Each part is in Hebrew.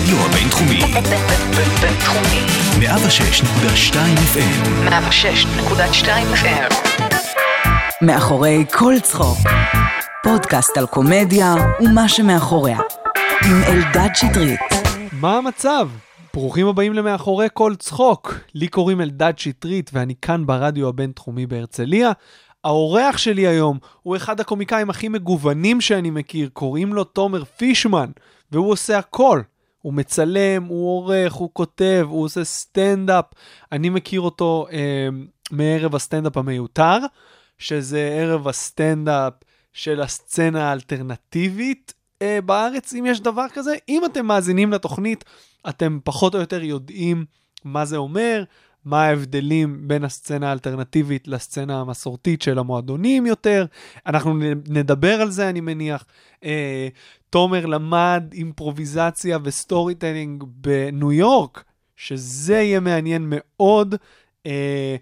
הרדיו הבינתחומי, בינתחומי. 106.2 FM, 106.2 FM. מאחורי כל צחוק. פודקאסט על קומדיה ומה שמאחוריה. עם אלדד שטרית. מה המצב? ברוכים הבאים למאחורי כל צחוק. לי קוראים אלדד שטרית ואני כאן ברדיו הבינתחומי בהרצליה. האורח שלי היום הוא אחד הקומיקאים הכי מגוונים שאני מכיר, קוראים לו תומר פישמן, והוא עושה הכל. הוא מצלם, הוא עורך, הוא כותב, הוא עושה סטנדאפ. אני מכיר אותו אה, מערב הסטנדאפ המיותר, שזה ערב הסטנדאפ של הסצנה האלטרנטיבית אה, בארץ, אם יש דבר כזה. אם אתם מאזינים לתוכנית, אתם פחות או יותר יודעים מה זה אומר, מה ההבדלים בין הסצנה האלטרנטיבית לסצנה המסורתית של המועדונים יותר. אנחנו נדבר על זה, אני מניח. אה, תומר למד אימפרוביזציה ו storytelling בניו יורק, שזה יהיה מעניין מאוד. אה,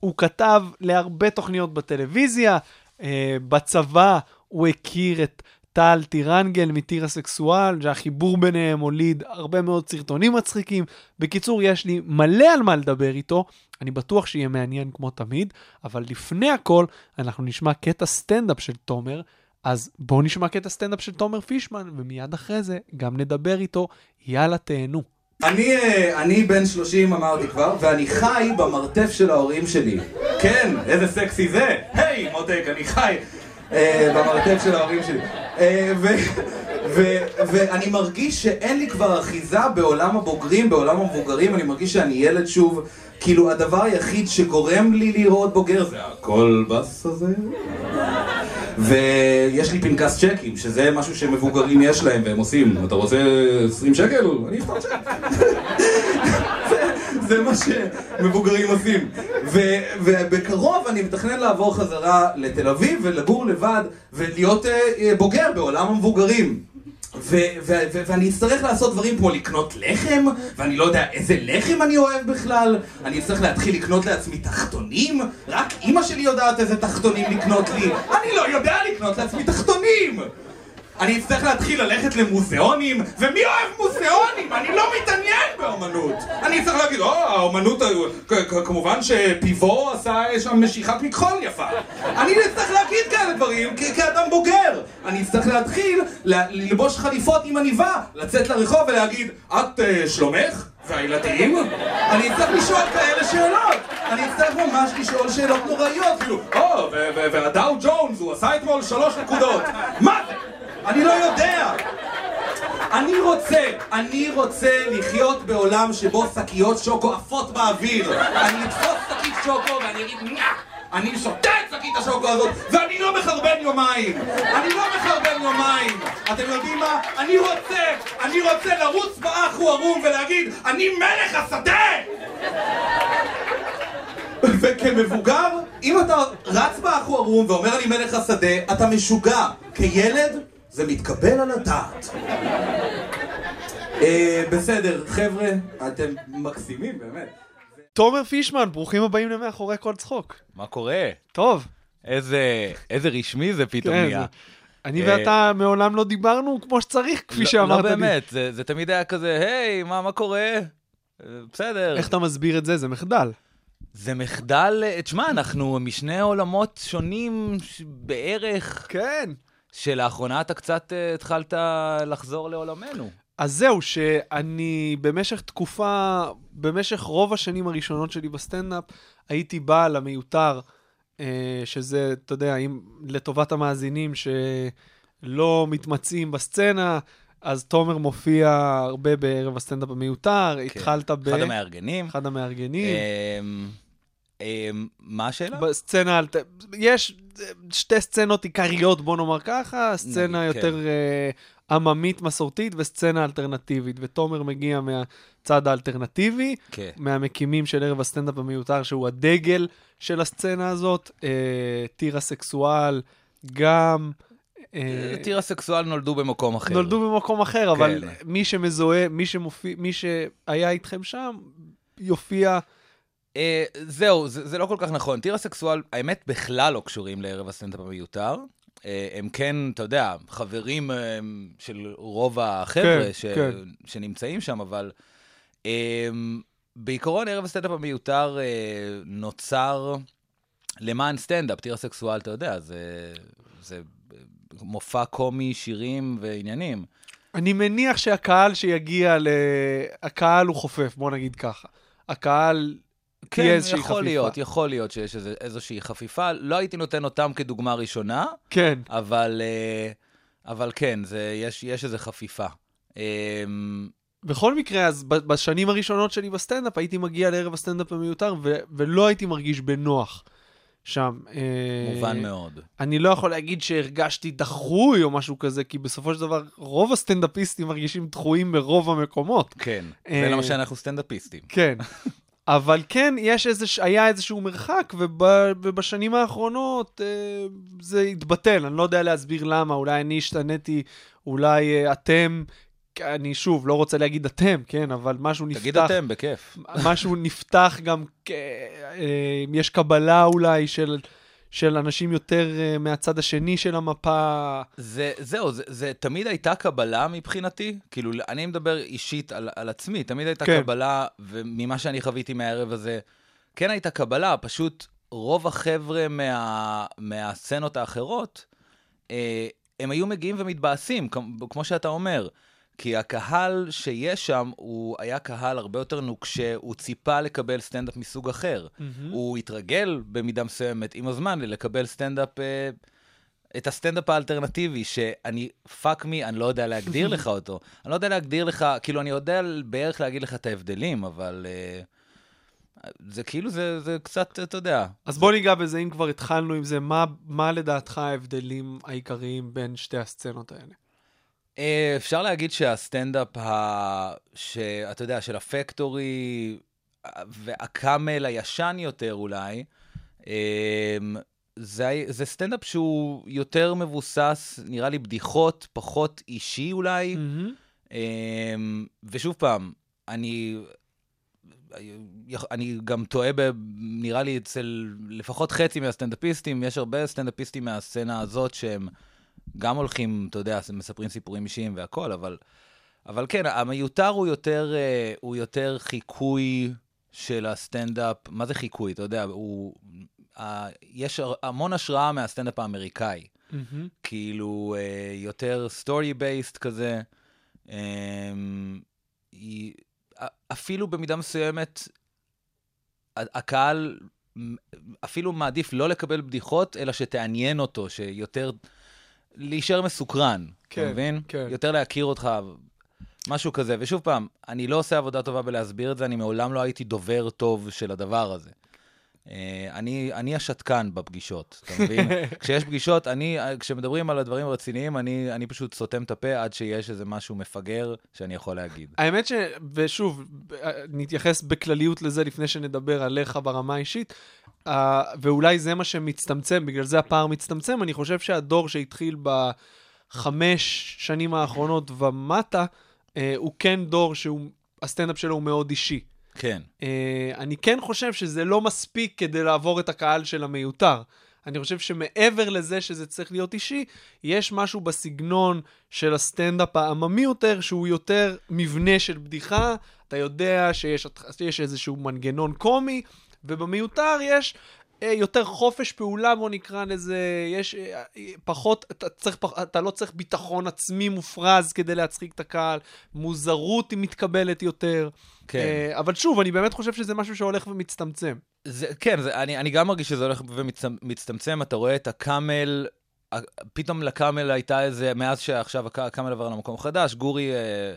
הוא כתב להרבה תוכניות בטלוויזיה, אה, בצבא הוא הכיר את טל טירנגל מטיר הסקסואל, שהחיבור ביניהם הוליד הרבה מאוד סרטונים מצחיקים. בקיצור, יש לי מלא על מה לדבר איתו, אני בטוח שיהיה מעניין כמו תמיד, אבל לפני הכל, אנחנו נשמע קטע סטנדאפ של תומר, אז בואו נשמע קטע סטנדאפ של תומר פישמן, ומיד אחרי זה גם נדבר איתו. יאללה, תהנו. אני, אה, אני בן 30 אמרתי כבר, ואני חי במרתף של ההורים שלי. כן, איזה סקסי זה! היי, מותק, אני חי במרתף של ההורים שלי. אה, ואני מרגיש שאין לי כבר אחיזה בעולם הבוגרים, בעולם המבוגרים, אני מרגיש שאני ילד שוב. כאילו, הדבר היחיד שגורם לי לראות בוגר זה הקולבס הזה. ויש לי פנקס צ'קים, שזה משהו שמבוגרים יש להם והם עושים. אתה רוצה 20 שקל? אני אפתח צ'ק. זה מה שמבוגרים עושים. ובקרוב אני מתכנן לעבור חזרה לתל אביב ולגור לבד ולהיות אה, בוגר בעולם המבוגרים. ואני אצטרך לעשות דברים כמו לקנות לחם, ואני לא יודע איזה לחם אני אוהב בכלל, אני אצטרך להתחיל לקנות לעצמי תחתונים, רק אימא שלי יודעת איזה תחתונים לקנות לי, אני לא יודע לקנות לעצמי תחתונים! אני אצטרך להתחיל ללכת למוזיאונים, ומי אוהב מוזיאונים? אני לא מתעניין באומנות! אני אצטרך להגיד, או, אה, כ- כמובן שפיבו עשה שם משיכת מכחול יפה. אני אצטרך להגיד כאלה דברים כאדם בוגר. אני אצטרך להתחיל ללבוש חליפות עם עניבה, לצאת לרחוב ולהגיד, את אה, שלומך? והילדים? אני אצטרך לשאול כאלה שאלות! אני אצטרך ממש לשאול שאלות נוראיות, כאילו, או, ו- והדאו ג'ונס, הוא עשה אתמול שלוש נקודות. מה זה? אני לא יודע! אני רוצה, אני רוצה לחיות בעולם שבו שקיות שוקו עפות באוויר. אני אתפוס שקית שוקו ואני אגיד נה! אני שותה את שקית השוקו הזאת ואני לא מחרבן יומיים! אני לא מחרבן יומיים! אתם יודעים מה? אני רוצה, אני רוצה לרוץ באח ערום ולהגיד אני מלך השדה! וכמבוגר, אם אתה רץ באח ערום ואומר אני מלך השדה, אתה משוגע. כילד, זה מתקבל על הדעת. אה, בסדר, חבר'ה, אתם מקסימים, באמת. תומר פישמן, ברוכים הבאים למאחורי כל צחוק. מה קורה? טוב, איזה, איזה רשמי זה פתאום כן, נהיה. אני אה, ואתה מעולם לא דיברנו כמו שצריך, כפי לא- שאמרת לא לי. באמת, זה, זה תמיד היה כזה, היי, מה, מה קורה? אה, בסדר. איך אתה מסביר את זה? זה מחדל. זה מחדל, תשמע, אנחנו משני עולמות שונים בערך, כן. שלאחרונה אתה קצת אה, התחלת לחזור לעולמנו. אז זהו, שאני במשך תקופה, במשך רוב השנים הראשונות שלי בסטנדאפ, הייתי בא למיותר, אה, שזה, אתה יודע, אם לטובת המאזינים שלא מתמצאים בסצנה, אז תומר מופיע הרבה בערב הסטנדאפ המיותר, התחלת ב... אחד המארגנים. אחד המארגנים. אמ, מה השאלה? בסצנה, יש שתי סצנות עיקריות, בוא נאמר ככה, סצנה יותר כן. אה, עממית מסורתית וסצנה אלטרנטיבית, ותומר מגיע מהצד האלטרנטיבי, כן. מהמקימים של ערב הסטנדאפ המיותר, שהוא הדגל של הסצנה הזאת, אה, טיר הסקסואל, גם... אה, טיר הסקסואל נולדו במקום אחר. נולדו במקום אחר, אבל כן. מי שמזוהה, מי שמופיע, מי שהיה איתכם שם, יופיע... אה, זהו, זה, זה לא כל כך נכון. טיר הסקסואל, האמת, בכלל לא קשורים לערב הסטנדאפ המיותר. אה, הם כן, אתה יודע, חברים אה, של רוב החבר'ה כן, ש... כן. שנמצאים שם, אבל אה, בעיקרון ערב הסטנדאפ המיותר אה, נוצר למען סטנדאפ, טרסקסואל, אתה יודע, זה, זה מופע קומי, שירים ועניינים. אני מניח שהקהל שיגיע ל... הקהל הוא חופף, בוא נגיד ככה. הקהל תהיה כן, איזושהי יכול חפיפה. להיות, יכול להיות שיש איזה, איזושהי חפיפה. לא הייתי נותן אותם כדוגמה ראשונה, כן. אבל, אה, אבל כן, זה, יש, יש איזו חפיפה. אה, בכל מקרה, אז בשנים הראשונות שלי בסטנדאפ, הייתי מגיע לערב הסטנדאפ המיותר, ו- ולא הייתי מרגיש בנוח שם. אה, מובן מאוד. אני לא יכול להגיד שהרגשתי דחוי או משהו כזה, כי בסופו של דבר, רוב הסטנדאפיסטים מרגישים דחויים ברוב המקומות. כן, אה, זה למה שאנחנו סטנדאפיסטים. כן. אבל כן, יש איזה, היה איזשהו מרחק, וב, ובשנים האחרונות אה, זה התבטל. אני לא יודע להסביר למה, אולי אני השתניתי, אולי אה, אתם, אני שוב, לא רוצה להגיד אתם, כן, אבל משהו נפתח. תגיד אתם, בכיף. משהו נפתח גם, כ- אה, יש קבלה אולי של, של אנשים יותר אה, מהצד השני של המפה. זה, זהו, זה, זה תמיד הייתה קבלה מבחינתי. כאילו, אני מדבר אישית על, על עצמי, תמיד הייתה כן. קבלה, וממה שאני חוויתי מהערב הזה, כן הייתה קבלה, פשוט רוב החבר'ה מה, מהסצנות האחרות, אה, הם היו מגיעים ומתבאסים, כמו שאתה אומר. כי הקהל שיש שם, הוא היה קהל הרבה יותר נוקשה, הוא ציפה לקבל סטנדאפ מסוג אחר. הוא התרגל במידה מסוימת עם הזמן לקבל סטנדאפ, אה, את הסטנדאפ האלטרנטיבי, שאני, fuck me, אני לא יודע להגדיר לך אותו. אני לא יודע להגדיר לך, כאילו, אני יודע בערך להגיד לך את ההבדלים, אבל אה, זה כאילו, זה, זה קצת, אתה יודע. אז בוא ניגע בזה, אם כבר התחלנו עם זה, מה, מה לדעתך ההבדלים העיקריים בין שתי הסצנות האלה? אה, אפשר להגיד שהסטנדאפ, ה... שאתה יודע, של הפקטורי אה, והקאמל הישן יותר אולי, אה, זה, זה סטנדאפ שהוא יותר מבוסס, נראה לי בדיחות, פחות אישי אולי. אה, ושוב פעם, אני... אני גם טועה, ב, נראה לי אצל לפחות חצי מהסטנדאפיסטים, יש הרבה סטנדאפיסטים מהסצנה הזאת שהם גם הולכים, אתה יודע, מספרים סיפורים אישיים והכול, אבל, אבל כן, המיותר הוא יותר, אה, הוא יותר חיקוי של הסטנדאפ. מה זה חיקוי? אתה יודע, הוא... ה- יש המון השראה מהסטנדאפ האמריקאי. כאילו, אה, יותר story based כזה. אה, אפילו במידה מסוימת, הקהל אפילו מעדיף לא לקבל בדיחות, אלא שתעניין אותו, שיותר... להישאר מסוקרן, כן, אתה מבין? כן. יותר להכיר אותך, משהו כזה. ושוב פעם, אני לא עושה עבודה טובה בלהסביר את זה, אני מעולם לא הייתי דובר טוב של הדבר הזה. אה, אני, אני השתקן בפגישות, אתה מבין? כשיש פגישות, אני, כשמדברים על הדברים הרציניים, אני, אני פשוט סותם את הפה עד שיש איזה משהו מפגר שאני יכול להגיד. האמת ש... ושוב, נתייחס בכלליות לזה לפני שנדבר עליך ברמה האישית, uh, ואולי זה מה שמצטמצם, בגלל זה הפער מצטמצם. אני חושב שהדור שהתחיל בחמש שנים האחרונות ומטה, uh, הוא כן דור שהוא, הסטנדאפ שלו הוא מאוד אישי. כן. Uh, אני כן חושב שזה לא מספיק כדי לעבור את הקהל של המיותר. אני חושב שמעבר לזה שזה צריך להיות אישי, יש משהו בסגנון של הסטנדאפ העממי יותר, שהוא יותר מבנה של בדיחה. אתה יודע שיש יש איזשהו מנגנון קומי, ובמיותר יש יותר חופש פעולה, בוא נקרא לזה, יש אה, אה, פחות, אתה, צריך, אתה לא צריך ביטחון עצמי מופרז כדי להצחיק את הקהל, מוזרות היא מתקבלת יותר. כן. אה, אבל שוב, אני באמת חושב שזה משהו שהולך ומצטמצם. זה, כן, זה, אני, אני גם מרגיש שזה הולך ומצטמצם, אתה רואה את הקאמל, פתאום לקאמל הייתה איזה, מאז שעכשיו הק- הקאמל עבר למקום חדש, גורי אה,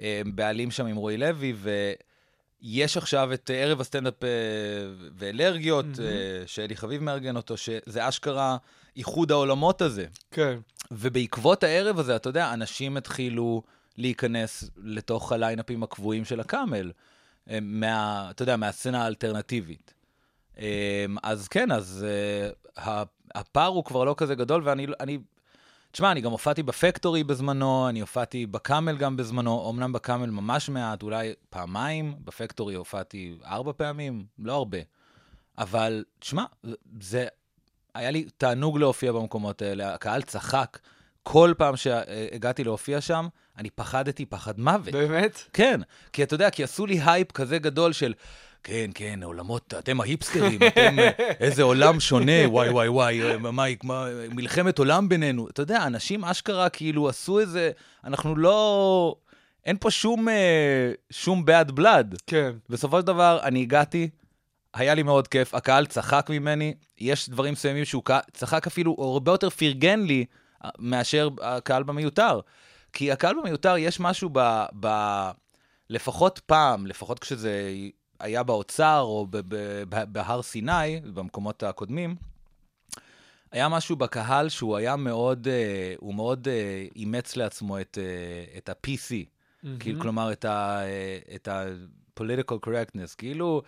אה, בעלים שם עם רועי לוי, ויש עכשיו את ערב הסטנדאפ אה, ואלרגיות. אה, שאלי חביב מארגן אותו, שזה אשכרה איחוד העולמות הזה. כן. ובעקבות הערב הזה, אתה יודע, אנשים התחילו להיכנס לתוך הליינאפים הקבועים של הקאמל, אה, מה, אתה יודע, מהסצנה האלטרנטיבית. אה, אז כן, אז אה, הפער הוא כבר לא כזה גדול, ואני, אני, תשמע, אני גם הופעתי בפקטורי בזמנו, אני הופעתי בקאמל גם בזמנו, אמנם בקאמל ממש מעט, אולי פעמיים, בפקטורי הופעתי ארבע פעמים, לא הרבה. אבל, תשמע, זה, היה לי תענוג להופיע במקומות האלה, הקהל צחק. כל פעם שהגעתי להופיע שם, אני פחדתי פחד מוות. באמת? כן, כי אתה יודע, כי עשו לי הייפ כזה גדול של, כן, כן, עולמות, אתם ההיפסטרים, אתם, אה, איזה עולם שונה, וואי, וואי, וואי, אה, מה, מלחמת עולם בינינו. אתה יודע, אנשים אשכרה כאילו עשו איזה, אנחנו לא, אין פה שום, אה, שום bad blood. כן. בסופו של דבר, אני הגעתי, היה לי מאוד כיף, הקהל צחק ממני, יש דברים מסוימים שהוא צחק אפילו, הוא הרבה יותר פרגן לי מאשר הקהל במיותר. כי הקהל במיותר, יש משהו ב... ב לפחות פעם, לפחות כשזה היה באוצר או בהר סיני, במקומות הקודמים, היה משהו בקהל שהוא היה מאוד, אה, הוא מאוד אה, אימץ לעצמו את, אה, את ה-PC. כאילו, כלומר, את ה... את ה-political correctness. כאילו,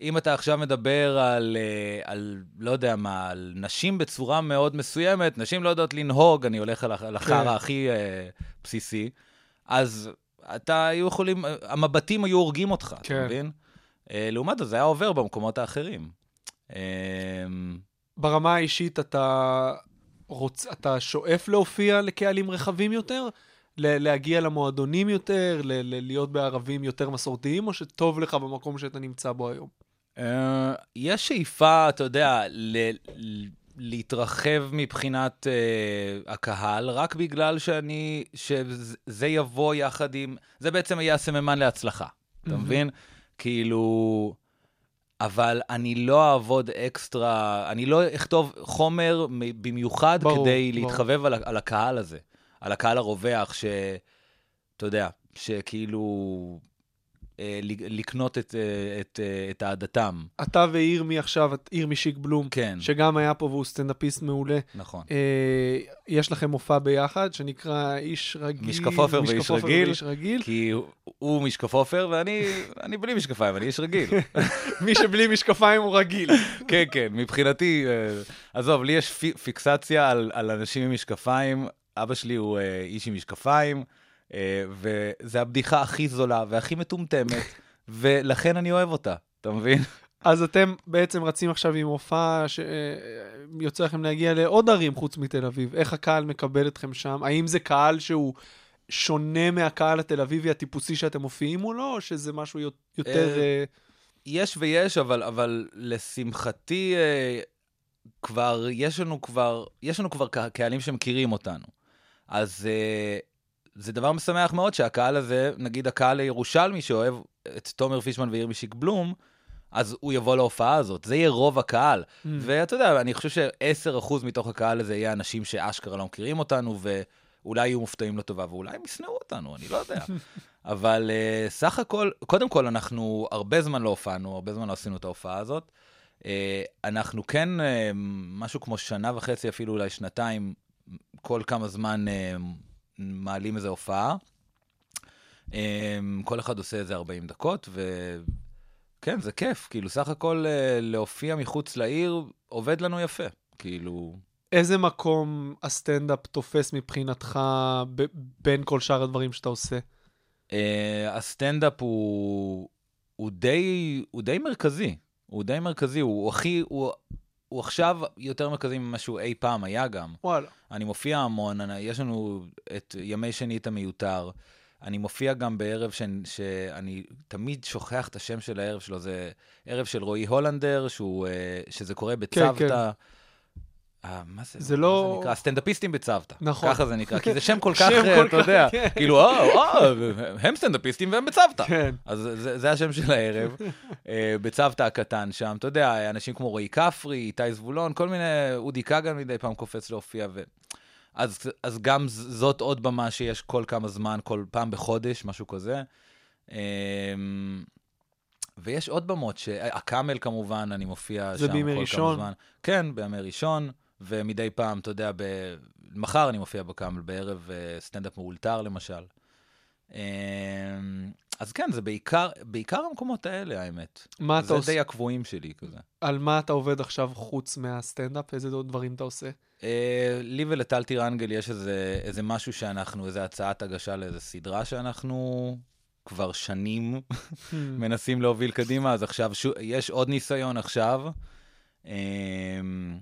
אם אתה עכשיו מדבר על, על, לא יודע מה, על נשים בצורה מאוד מסוימת, נשים לא יודעות לנהוג, אני הולך על על החרא כן. הכי אה, בסיסי, אז אתה היו יכולים, המבטים היו הורגים אותך, כן. אתה מבין? אה, לעומת זאת, זה היה עובר במקומות האחרים. אה, ברמה האישית אתה רוצ... אתה שואף להופיע לקהלים רחבים יותר? ל- להגיע למועדונים יותר? ל- להיות בערבים יותר מסורתיים? או שטוב לך במקום שאתה נמצא בו היום? אה, יש שאיפה, אתה יודע, ל- להתרחב מבחינת uh, הקהל, רק בגלל שאני, שזה יבוא יחד עם, זה בעצם יהיה הסממן להצלחה, אתה מבין? כאילו, אבל אני לא אעבוד אקסטרה, אני לא אכתוב חומר במיוחד ברור, כדי ברור. להתחבב על, על הקהל הזה, על הקהל הרווח, ש... אתה יודע, שכאילו... אה, לקנות את, אה, את, אה, את אהדתם. אתה וירמי עכשיו, ירמי שיק בלום, כן, שגם היה פה והוא סטנדאפיסט מעולה. נכון. אה, יש לכם מופע ביחד שנקרא איש רגיל. משקף עופר ואיש רגיל. ואיש רגיל. כי הוא- הוא משקף עופר ואני אני בלי משקפיים, אני איש רגיל. מי שבלי משקפיים הוא רגיל. כן, כן, מבחינתי, אה, עזוב, לי יש פי- פיקסציה על, על אנשים עם משקפיים. אבא שלי הוא אה, איש עם משקפיים, וזה הבדיחה הכי זולה והכי מטומטמת, ולכן אני אוהב אותה, אתה מבין? אז אתם בעצם רצים עכשיו עם מופע שיוצא לכם להגיע לעוד ערים חוץ מתל אביב. איך הקהל מקבל אתכם שם? האם זה קהל שהוא שונה מהקהל התל אביבי הטיפוסי שאתם מופיעים מולו, או שזה משהו יו- יותר... אה, אה, יש ויש, אבל, אבל לשמחתי, אה, כבר, יש לנו כבר, יש לנו כבר קה- קהלים שמכירים אותנו. אז אה, זה דבר משמח מאוד שהקהל הזה, נגיד הקהל הירושלמי שאוהב את תומר פישמן וירמי שיק בלום, אז הוא יבוא להופעה הזאת, זה יהיה רוב הקהל. Mm. ואתה יודע, אני חושב ש-10% מתוך הקהל הזה יהיה אנשים שאשכרה לא מכירים אותנו, ואולי יהיו מופתעים לטובה, ואולי הם ישנאו אותנו, אני לא יודע. אבל uh, סך הכל, קודם כל, אנחנו הרבה זמן לא הופענו, הרבה זמן לא עשינו את ההופעה הזאת. Uh, אנחנו כן, uh, משהו כמו שנה וחצי, אפילו אולי שנתיים, כל כמה זמן uh, מעלים איזו הופעה. Um, כל אחד עושה איזה 40 דקות, וכן, זה כיף. כאילו, סך הכל uh, להופיע מחוץ לעיר עובד לנו יפה. כאילו, איזה מקום הסטנדאפ תופס מבחינתך ב- בין כל שאר הדברים שאתה עושה? Uh, הסטנדאפ הוא, הוא, די, הוא די מרכזי. הוא די מרכזי, הוא הכי, הוא, הוא עכשיו יותר מרכזי ממה שהוא אי פעם היה גם. וואלה. אני מופיע המון, אני, יש לנו את ימי שני את המיותר. אני מופיע גם בערב ש, שאני תמיד שוכח את השם של הערב שלו, זה ערב של רועי הולנדר, שהוא, אה, שזה קורה בצוותא. כן. אה, מה זה? זה לא- זה נקרא? סטנדאפיסטים בצוותא. נכון. ככה זה נקרא, כי זה שם כל כך, אה, אתה יודע, כן. כאילו, אה, אה, הם סטנדאפיסטים והם בצוותא. כן. אז זה, זה השם של הערב, אה, בצוותא הקטן שם, אתה יודע, אנשים כמו רועי כפרי, איתי זבולון, כל מיני, אודי כגן מדי פעם קופץ להופיע, ו... אז, אז גם זאת עוד במה שיש כל כמה זמן, כל פעם בחודש, משהו כזה. אה, ויש עוד במות. הקאמל כמובן, אני מופיע זה שם בימי כל ראשון? כמה זמן. כן, בימי ראשון, ומדי פעם, אתה יודע, ב... מחר אני מופיע בקאמל, בערב אה, סטנדאפ מאולתר למשל. אה, אז כן, זה בעיקר, בעיקר המקומות האלה, האמת. מה אתה זה עושה? די הקבועים שלי, כזה. על מה אתה עובד עכשיו חוץ מהסטנדאפ? איזה עוד דברים אתה עושה? אה, לי ולטל טירנגל יש איזה, איזה משהו שאנחנו, איזה הצעת הגשה לאיזה סדרה שאנחנו כבר שנים מנסים להוביל קדימה, אז עכשיו שו, יש עוד ניסיון עכשיו. אמ,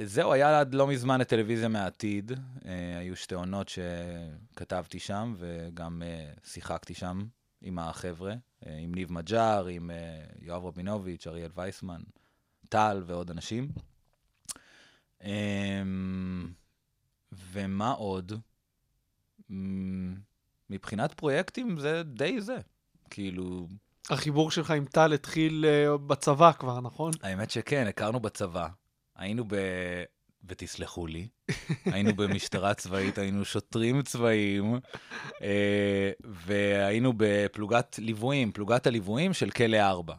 זהו, היה עד לא מזמן את טלוויזיה מהעתיד. אה, היו שתי עונות שכתבתי שם, וגם אה, שיחקתי שם עם החבר'ה, אה, עם ניב מג'אר, עם אה, יואב רבינוביץ', אריאל וייסמן, טל ועוד אנשים. אה, ומה עוד? מ, מבחינת פרויקטים זה די זה. כאילו, החיבור שלך עם טל התחיל אה, בצבא כבר, נכון? האמת שכן, הכרנו בצבא. היינו ב... ותסלחו לי, היינו במשטרה צבאית, היינו שוטרים צבאיים, אה, והיינו בפלוגת ליוויים, פלוגת הליוויים של כלא 4,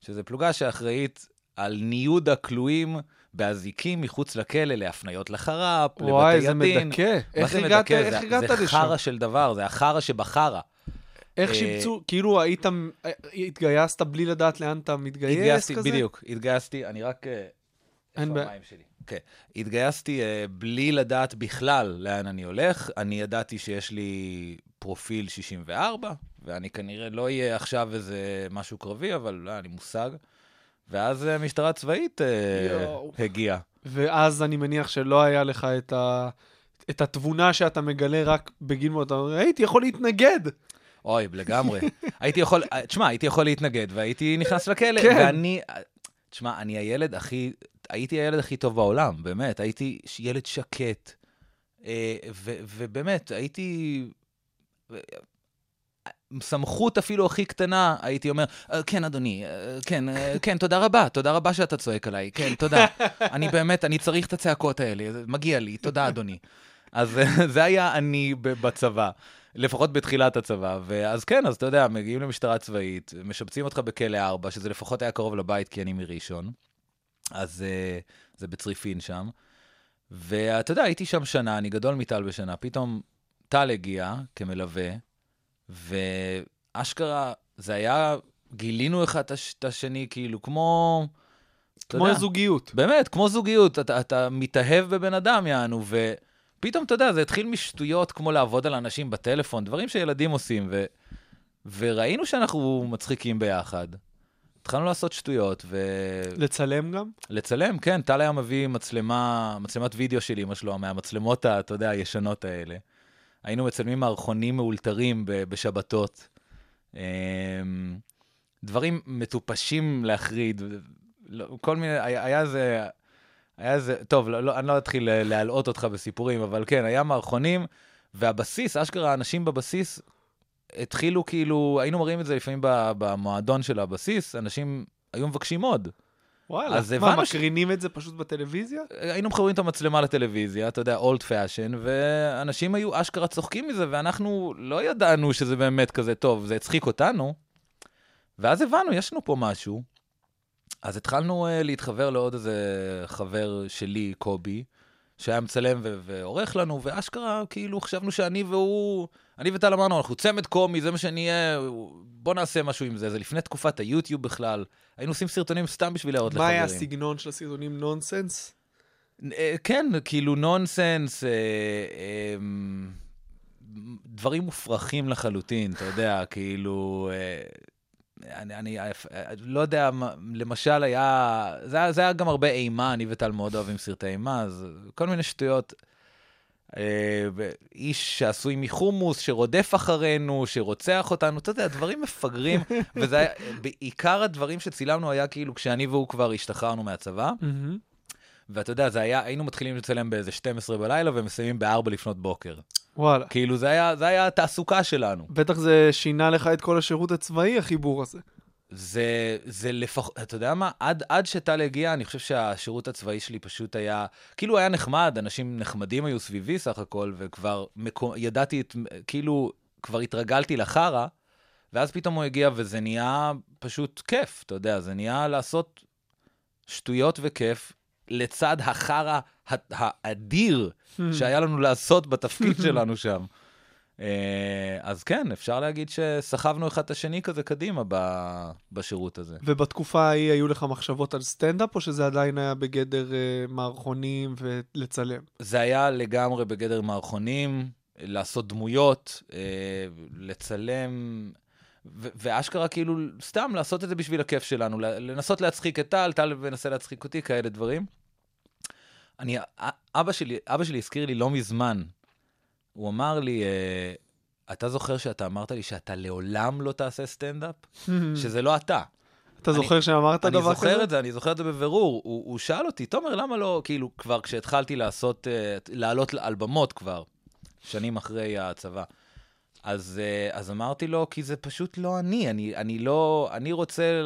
שזו פלוגה שאחראית על ניוד הכלואים באזיקים מחוץ לכלא, להפניות לחר"פ, לבתי הדין. וואי, זה מדכא. איך הגעת? איך זה- הגעת זה לשם? חרא של דבר, זה החרא שבחרא. איך אה, שיבצו, כאילו היית, אה, התגייסת בלי לדעת לאן אתה מתגייס התגייסתי, כזה? בדיוק, התגייסתי, אני רק... אין איפה בעיה. המים שלי? כן. התגייסתי אה, בלי לדעת בכלל לאן אני הולך. אני ידעתי שיש לי פרופיל 64, ואני כנראה לא אהיה עכשיו איזה משהו קרבי, אבל לא היה לי מושג. ואז אה, משטרה צבאית אה, יואו. הגיעה. ואז אני מניח שלא היה לך את, ה... את התבונה שאתה מגלה רק בגיל מאוד, אתה אומר, הייתי יכול להתנגד. אוי, לגמרי. הייתי יכול, תשמע, הייתי יכול להתנגד, והייתי נכנס לכלא, כן. ואני, תשמע, אני הילד הכי, הייתי הילד הכי טוב בעולם, באמת, הייתי ילד שקט, אה, ו- ובאמת, הייתי... אה, סמכות אפילו הכי קטנה, הייתי אומר, "אה, כן, אדוני, כן, כן, תודה רבה, תודה רבה שאתה צועק עליי, כן, תודה. אני באמת, אני צריך את הצעקות האלה, מגיע לי, תודה, אדוני. אז זה היה אני בצבא, לפחות בתחילת הצבא. ואז כן, אז אתה יודע, מגיעים למשטרה צבאית, משבצים אותך בכלא 4, שזה לפחות היה קרוב לבית, כי אני מראשון. אז אה, זה בצריפין שם. ואתה יודע, הייתי שם שנה, אני גדול מטל בשנה, פתאום טל הגיע כמלווה, ואשכרה, זה היה, גילינו אחד את הש- את השני, כאילו, כמו... כמו יודע, זוגיות. באמת, כמו זוגיות, אתה, אתה מתאהב בבן אדם, יענו, ופתאום, אתה יודע, זה התחיל משטויות כמו לעבוד על אנשים בטלפון, דברים שילדים עושים, ו, וראינו שאנחנו מצחיקים ביחד. התחלנו לעשות שטויות, לצלם גם? ולצלם, כן, טל היה מביא מצלמה, מצלמת וידאו של אמא שלו, מהמצלמות, אתה יודע, הישנות האלה. היינו מצלמים מערכונים מאולתרים בשבתות. אמ, דברים מטופשים להחריד, לא- כל מיני, היה, איזה, היה איזה, טוב, לא, לא, אני לא אתחיל להלאות אותך בסיפורים, אבל כן, היה מערכונים, והבסיס, אשכרה, האנשים בבסיס התחילו כאילו, היינו מראים את זה לפעמים במועדון של הבסיס, אנשים היו מבקשים עוד. וואלה. אז מה, הבנו ש- מקרינים את זה פשוט בטלוויזיה? היינו מחברים את המצלמה לטלוויזיה, אתה יודע, old fashion, ואנשים היו אשכרה צוחקים מזה, ואנחנו לא ידענו שזה באמת כזה טוב, זה הצחיק אותנו. ואז הבנו, יש לנו פה משהו. אז התחלנו uh, להתחבר לעוד איזה חבר שלי, קובי, שהיה מצלם ו- ועורך לנו, ואשכרה, כאילו, חשבנו שאני והוא, אני וטל אמרנו, אנחנו צמד קומי, זה מה שנהיה, בוא נעשה משהו עם זה. זה לפני תקופת היוטיוב בכלל. היינו עושים סרטונים סתם בשביל להראות מה לחברים. היה הסגנון של הסרטונים נונסנס? אה, כן, כאילו נונסנס, אה, אה, דברים מופרכים לחלוטין, אתה יודע, כאילו, אה, אני, אני אה, לא יודע, למשל היה, זה, היה- זה היה גם הרבה אימה, אני וטל מאוד אוהבים סרטי אימה, אז כל מיני שטויות. אה, איש שעשוי מחומוס, שרודף אחרינו, שרוצח אותנו, אתה יודע, דברים מפגרים, וזה היה, בעיקר הדברים שצילמנו היה כאילו כשאני והוא כבר השתחררנו מהצבא. ואתה יודע, זה היה, היינו מתחילים לצלם באיזה 12 בלילה ומסיימים ב-4 לפנות בוקר. וואלה. כאילו, זה היה, זה היה התעסוקה שלנו. בטח זה שינה לך את כל השירות הצבאי, החיבור הזה. זה, זה לפחות, אתה יודע מה? עד, עד שטל הגיע, אני חושב שהשירות הצבאי שלי פשוט היה, כאילו היה נחמד, אנשים נחמדים היו סביבי סך הכל, וכבר מקו, ידעתי את, כאילו, כבר התרגלתי לחרא, ואז פתאום הוא הגיע וזה נהיה פשוט כיף, אתה יודע, זה נהיה לעשות שטויות וכיף, לצד החרא האדיר שהיה לנו לעשות בתפקיד שלנו שם. אה, אז כן, אפשר להגיד שסחבנו אחד את השני כזה קדימה בשירות הזה. ובתקופה ההיא היו לך מחשבות על סטנדאפ, או שזה עדיין היה בגדר אה, מערכונים ולצלם? זה היה לגמרי בגדר מערכונים, לעשות דמויות, אה, לצלם, ו- ואשכרה כאילו סתם לעשות את זה בשביל הכיף שלנו, לנסות להצחיק את טל, טל מנסה להצחיק אותי, כאלה דברים. אני, אבא שלי, אבא שלי הזכיר לי לא מזמן, הוא אמר לי, אה, אתה זוכר שאתה אמרת לי שאתה לעולם לא תעשה סטנדאפ? שזה לא אתה. אתה אני- זוכר שאמרת אני דבר כזה? זוכר את זה, אני זוכר את זה בבירור. הוא, הוא שאל אותי, תומר, למה לא, כאילו, כבר כשהתחלתי לעשות, אה, לעלות על במות כבר, שנים אחרי הצבא, אז, אה, אז אמרתי לו, כי זה פשוט לא אני, אני, אני לא, אני רוצה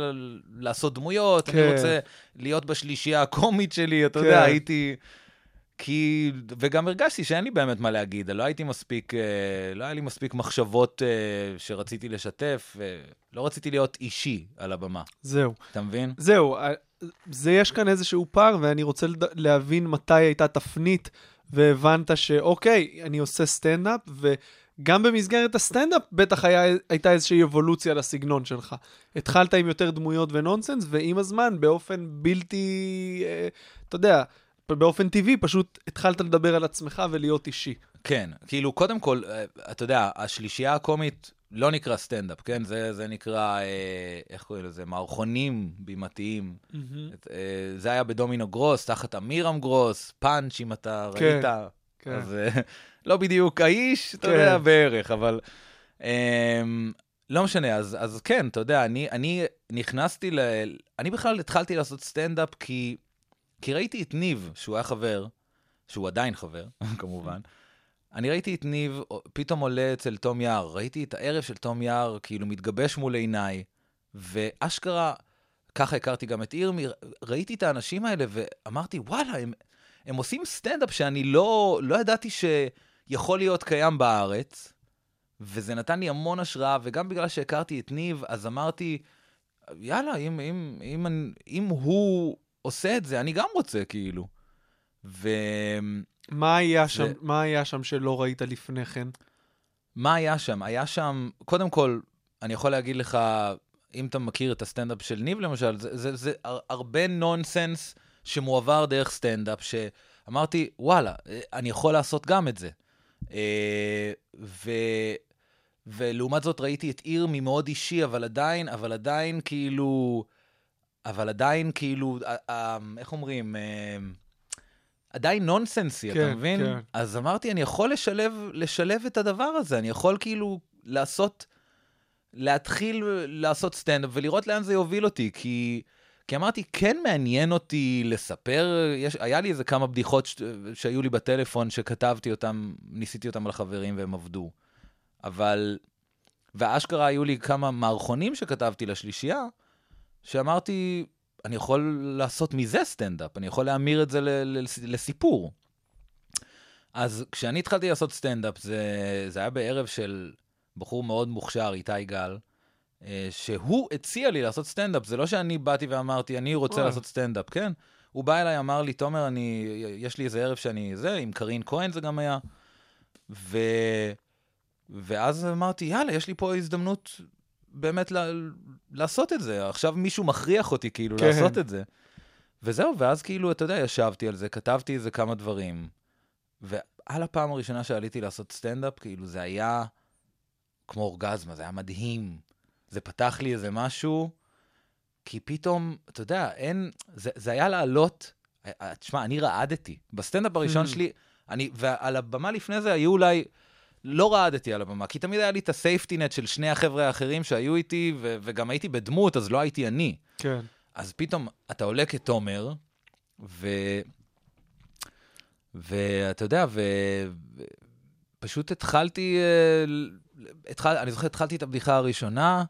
לעשות דמויות, אני כן. רוצה להיות בשלישייה הקומית שלי, אתה כן. יודע, הייתי... כי, וגם הרגשתי שאין לי באמת מה להגיד, לא הייתי מספיק, אה, לא היה לי מספיק מחשבות אה, שרציתי לשתף, לא רציתי להיות אישי על הבמה, זהו. אתה מבין? זהו, זה יש כאן איזשהו פער, ואני רוצה להבין מתי הייתה תפנית, והבנת שאוקיי, אני עושה סטנדאפ, וגם במסגרת הסטנדאפ בטח היה, הייתה איזושהי אבולוציה לסגנון שלך. התחלת עם יותר דמויות ונונסנס, ועם הזמן, באופן בלתי, אה, אתה יודע, באופן טבעי, פשוט התחלת לדבר על עצמך ולהיות אישי. כן, כאילו, קודם כל, אה, אתה יודע, השלישייה הקומית לא נקרא סטנדאפ, כן? זה, זה נקרא, אה, איך קוראים לזה? מערכונים בימתיים. את, אה, זה היה בדומינו גרוס, תחת אמירם גרוס, פאנץ', אם אתה כן, ראית. כן. אז אה, לא בדיוק האיש, אתה כן. יודע, בערך, אבל... אמ, לא משנה, אז, אז כן, אתה יודע, אני, אני נכנסתי ל... אני בכלל התחלתי לעשות סטנדאפ כי, כי ראיתי את ניב, שהוא היה חבר, שהוא עדיין חבר, כמובן. אני ראיתי את ניב פתאום עולה אצל תום יער, ראיתי את הערב של תום יער כאילו מתגבש מול עיניי, ואשכרה, ככה הכרתי גם את ירמי, ראיתי את האנשים האלה ואמרתי, וואלה, הם, הם עושים סטנדאפ שאני לא, לא ידעתי שיכול להיות קיים בארץ, וזה נתן לי המון השראה, וגם בגלל שהכרתי את ניב, אז אמרתי, יאללה, אם, אם, אם, אם הוא עושה את זה, אני גם רוצה, כאילו. ומה מה היה, שם, זה- מה היה שם שלא ראית לפני כן? היה שם? היה שם, קודם כל, אני יכול להגיד לך, אם אתה מכיר את הסטנדאפ של ניב למשל, זה, זה, זה הר- הרבה נונסנס שמועבר דרך סטנדאפ, שאמרתי, וואלה, אה, אני יכול לעשות גם את זה. אה, ו... ולעומת זאת ראיתי את ירמי מאוד אישי, אבל עדיין, אבל עדיין כאילו, אבל עדיין כאילו, אה, אה, איך אומרים, עדיין נונסנסי, כן, אתה מבין? כן. אז אמרתי, אני יכול לשלב, לשלב את הדבר הזה, אני יכול כאילו לעשות, להתחיל לעשות סטנדאפ ולראות לאן זה יוביל אותי, כי, כי אמרתי, כן מעניין אותי לספר, יש, היה לי איזה כמה בדיחות ש, שהיו לי בטלפון שכתבתי אותם, ניסיתי אותם על חברים והם עבדו. אבל, ואשכרה היו לי כמה מערכונים שכתבתי לשלישייה, שאמרתי, אני יכול לעשות מזה סטנדאפ, אני יכול להמיר את זה ל- ל- לסיפור. אז כשאני התחלתי לעשות סטנדאפ, זה, זה היה בערב של בחור מאוד מוכשר, איתי גל, שהוא הציע לי לעשות סטנדאפ. זה לא שאני באתי ואמרתי, אני רוצה וואי. לעשות סטנדאפ, כן? הוא בא אליי, אמר לי, תומר, אני, יש לי איזה ערב שאני, זה, עם קרין כהן זה גם היה. ו... ואז אמרתי, יאללה, יש לי פה הזדמנות באמת ל- לעשות את זה. עכשיו מישהו מכריח אותי כאילו כן. לעשות את זה. וזהו, ואז כאילו, אתה יודע, ישבתי על זה, כתבתי איזה כמה דברים, ועל הפעם הראשונה שעליתי לעשות סטנדאפ, כאילו, זה היה כמו אורגזמה, זה היה מדהים. זה פתח לי איזה משהו, כי פתאום, אתה יודע, אין, זה, זה היה לעלות, אה, תשמע, אני רעדתי. בסטנדאפ הראשון הממ. שלי, אני, ועל הבמה לפני זה היו אולי, לא רעדתי על הבמה, כי תמיד היה לי את הסייפטי נט של שני החבר'ה האחרים שהיו איתי, ו- וגם הייתי בדמות, אז לא הייתי אני. כן. אז פתאום אתה עולה כתומר, ו... ואתה יודע, ופשוט התחלתי, אה, התחל... אני זוכר, התחלתי את הבדיחה הראשונה,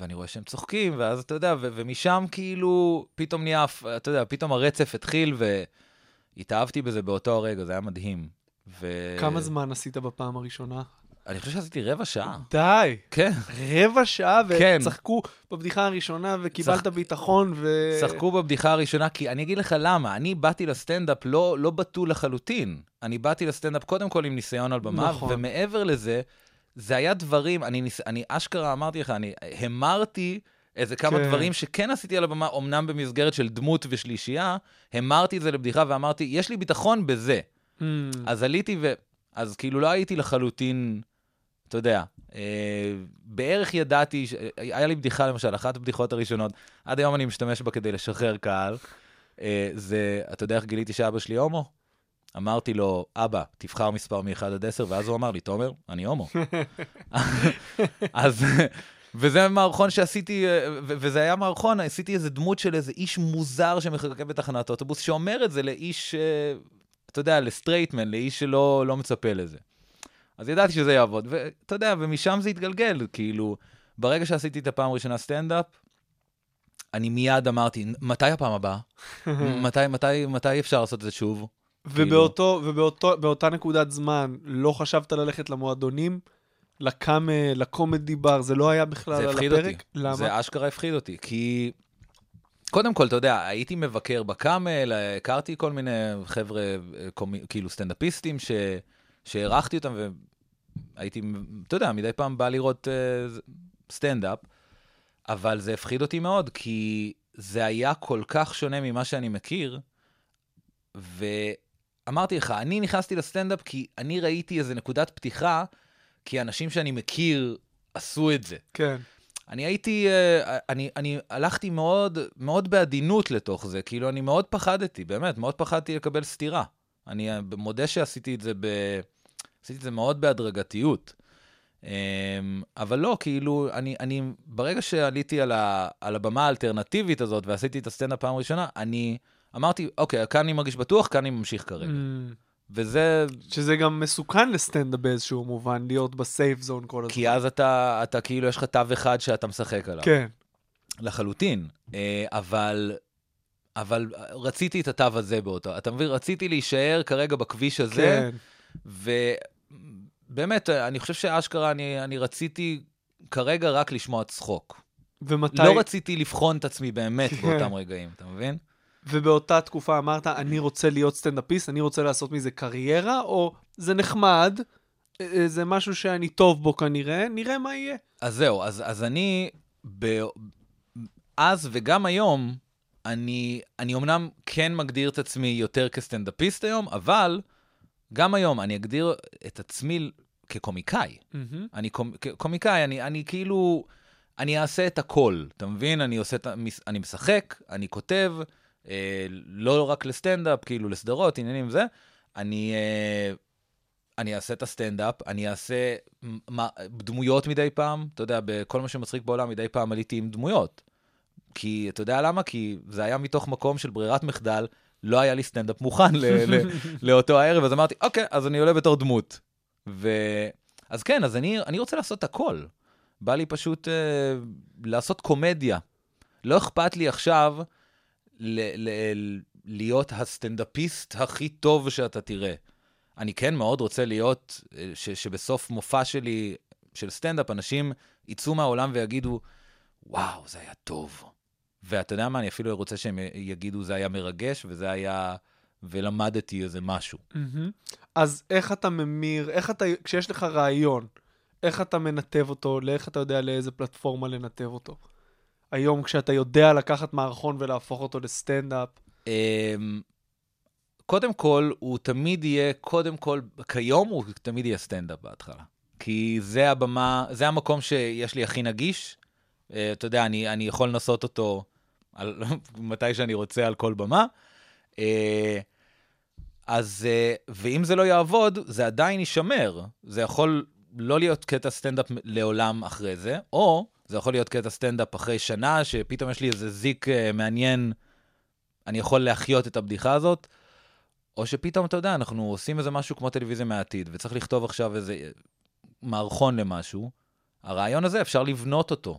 ואני רואה שהם צוחקים, ואז אתה יודע, ו... ומשם כאילו, פתאום נהיה, אתה יודע, פתאום הרצף התחיל, והתאהבתי בזה באותו הרגע, זה היה מדהים. ו... כמה זמן עשית בפעם הראשונה? אני חושב שעשיתי רבע שעה. די, כן. רבע שעה, כן. וצחקו בבדיחה הראשונה, וקיבלת צחק- ביטחון, ו... שחקו בבדיחה הראשונה, כי אני אגיד לך למה, אני באתי לסטנדאפ לא, לא בתול לחלוטין. אני באתי לסטנדאפ קודם כל עם ניסיון על במה, נכון. ומעבר לזה, זה היה דברים, אני, ניס, אני אשכרה אמרתי לך, אני המרתי איזה כמה כן. דברים שכן עשיתי על הבמה, אמנם במסגרת של דמות ושלישייה, המרתי את זה לבדיחה ואמרתי, יש לי ביטחון בזה. Hmm, אז עליתי ו... אז כאילו לא הייתי לחלוטין, אתה יודע, אה, בערך ידעתי, ש... היה לי בדיחה למשל, אחת הבדיחות הראשונות, עד היום אני משתמש בה כדי לשחרר קהל, אה, זה, אתה יודע איך גיליתי שאבא שלי הומו? אמרתי לו, אבא, תבחר מספר מ-1 עד 10, ואז הוא אמר לי, תומר, אני הומו. אז, וזה מערכון שעשיתי, וזה היה מערכון, עשיתי איזה דמות של איזה איש מוזר שמחכה בתחנת אוטובוס, שאומר את זה לאיש, אה, אתה יודע, לסטרייטמן, לאיש שלא לא מצפה לזה. אז ידעתי שזה יעבוד, ואתה יודע, ומשם זה התגלגל, כאילו, ברגע שעשיתי את הפעם הראשונה סטנדאפ, אני מיד אמרתי, מתי הפעם הבאה? מתי, מתי, מתי אפשר לעשות את זה שוב? ובאותו, ובאותו, באותה נקודת זמן, לא חשבת ללכת למועדונים? לקאמה, לקומדי בר, זה לא היה בכלל זה על הפחיד הפרק? אותי. למה? זה אשכרה הפחיד אותי, כי... קודם כל, אתה יודע, הייתי מבקר בקאמל, הכרתי כל מיני חבר'ה, אה, קומי, כאילו סטנדאפיסטים, ש... שהערכתי אותם, והייתי, אתה יודע, מדי פעם בא לראות uh, סטנדאפ, אבל זה הפחיד אותי מאוד, כי זה היה כל כך שונה ממה שאני מכיר, ואמרתי לך, אני נכנסתי לסטנדאפ כי אני ראיתי איזה נקודת פתיחה, כי אנשים שאני מכיר עשו את זה. כן. אני הייתי, אה, אני, אני הלכתי מאוד, מאוד בעדינות לתוך זה, כאילו אני מאוד פחדתי, באמת, מאוד פחדתי לקבל סטירה. אני אה, מודה שעשיתי את זה ב... עשיתי את זה מאוד בהדרגתיות. אמ, אבל לא, כאילו, אני, אני ברגע שעליתי על, ה, על הבמה האלטרנטיבית הזאת ועשיתי את הסצנה פעם ראשונה, אני אמרתי, אוקיי, כאן אני מרגיש בטוח, כאן אני ממשיך כרגע. Mm, וזה, שזה גם מסוכן לסטנדאפ באיזשהו מובן, להיות בסייף זון כל הזמן. כי אז אתה, אתה כאילו, יש לך תו אחד שאתה משחק עליו. כן. לחלוטין. אה, אבל, אבל רציתי את התו הזה באותו, אתה מבין? רציתי להישאר כרגע בכביש הזה, כן. ובאמת, אני חושב שאשכרה, אני, אני רציתי כרגע רק לשמוע צחוק. ומתי... לא רציתי לבחון את עצמי באמת כן. באותם רגעים, אתה מבין? ובאותה תקופה אמרת, אני רוצה להיות סטנדאפיסט, אני רוצה לעשות מזה קריירה, או זה נחמד, אה, זה משהו שאני טוב בו כנראה, נראה מה יהיה. אז זהו, אז, אז אני, ב... אז וגם היום, אני, אני אמנם כן מגדיר את עצמי יותר כסטנדאפיסט היום, אבל גם היום אני אגדיר את עצמי כקומיקאי. אני קומ... קומיקאי, אני, אני כאילו, אני אעשה את הכל, אתה מבין? אני עושה את. אני משחק, אני כותב, אה, לא רק לסטנדאפ, כאילו לסדרות, עניינים וזה. אני, אה, אני אעשה את הסטנדאפ, אני אעשה מה, דמויות מדי פעם, אתה יודע, בכל מה שמצחיק בעולם, מדי פעם עליתי עם דמויות. כי, אתה יודע למה? כי זה היה מתוך מקום של ברירת מחדל, לא היה לי סטנדאפ מוכן ל- ל- לאותו הערב, אז אמרתי, אוקיי, אז אני עולה בתור דמות. ו... אז כן, אז אני, אני רוצה לעשות הכל. בא לי פשוט אה, לעשות קומדיה. לא אכפת לי עכשיו ל- ל- להיות הסטנדאפיסט הכי טוב שאתה תראה. אני כן מאוד רוצה להיות, אה, ש- שבסוף מופע שלי, של סטנדאפ, אנשים יצאו מהעולם ויגידו, וואו, זה היה טוב. ואתה יודע מה, אני אפילו רוצה שהם יגידו, זה היה מרגש, וזה היה... ולמדתי איזה משהו. מהמם. אז איך אתה ממיר, איך אתה, כשיש לך רעיון, איך אתה מנתב אותו, לאיך אתה יודע לאיזה פלטפורמה לנתב אותו? היום כשאתה יודע לקחת מערכון ולהפוך אותו לסטנדאפ, אמ, קודם כל, הוא תמיד יהיה, קודם כל, כיום הוא תמיד יהיה סטנדאפ בהתחלה. כי זה הבמה, זה המקום שיש לי הכי נגיש. אה, אתה יודע, אני, אני יכול לנסות אותו על, מתי שאני רוצה על כל במה. אה, אז, אה, ואם זה לא יעבוד, זה עדיין יישמר. זה יכול לא להיות קטע סטנדאפ לעולם אחרי זה, או זה יכול להיות קטע סטנדאפ אחרי שנה, שפתאום יש לי איזה זיק אה, מעניין, אני יכול להחיות את הבדיחה הזאת, או שפתאום, אתה יודע, אנחנו עושים איזה משהו כמו טלוויזיה מהעתיד, וצריך לכתוב עכשיו איזה מערכון למשהו. הרעיון הזה, אפשר לבנות אותו.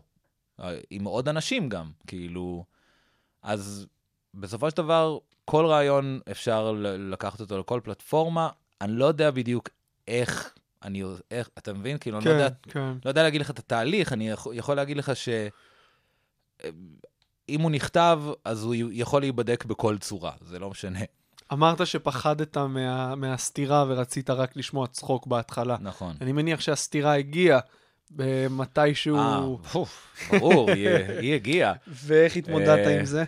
אה, עם עוד אנשים גם, כאילו... אז בסופו של דבר, כל רעיון אפשר לקחת אותו לכל פלטפורמה. אני לא יודע בדיוק איך, אני, איך, אתה מבין? כאילו, אני לא יודע, כן, כן. לא יודע להגיד לך את התהליך, אני יכול, יכול להגיד לך ש... אם הוא נכתב, אז הוא יכול להיבדק בכל צורה, זה לא משנה. אמרת שפחדת מה, מהסתירה ורצית רק לשמוע צחוק בהתחלה. נכון. אני מניח שהסתירה הגיעה במתישהו... אה, ברור, היא, היא הגיעה. ואיך התמודדת אה, עם זה?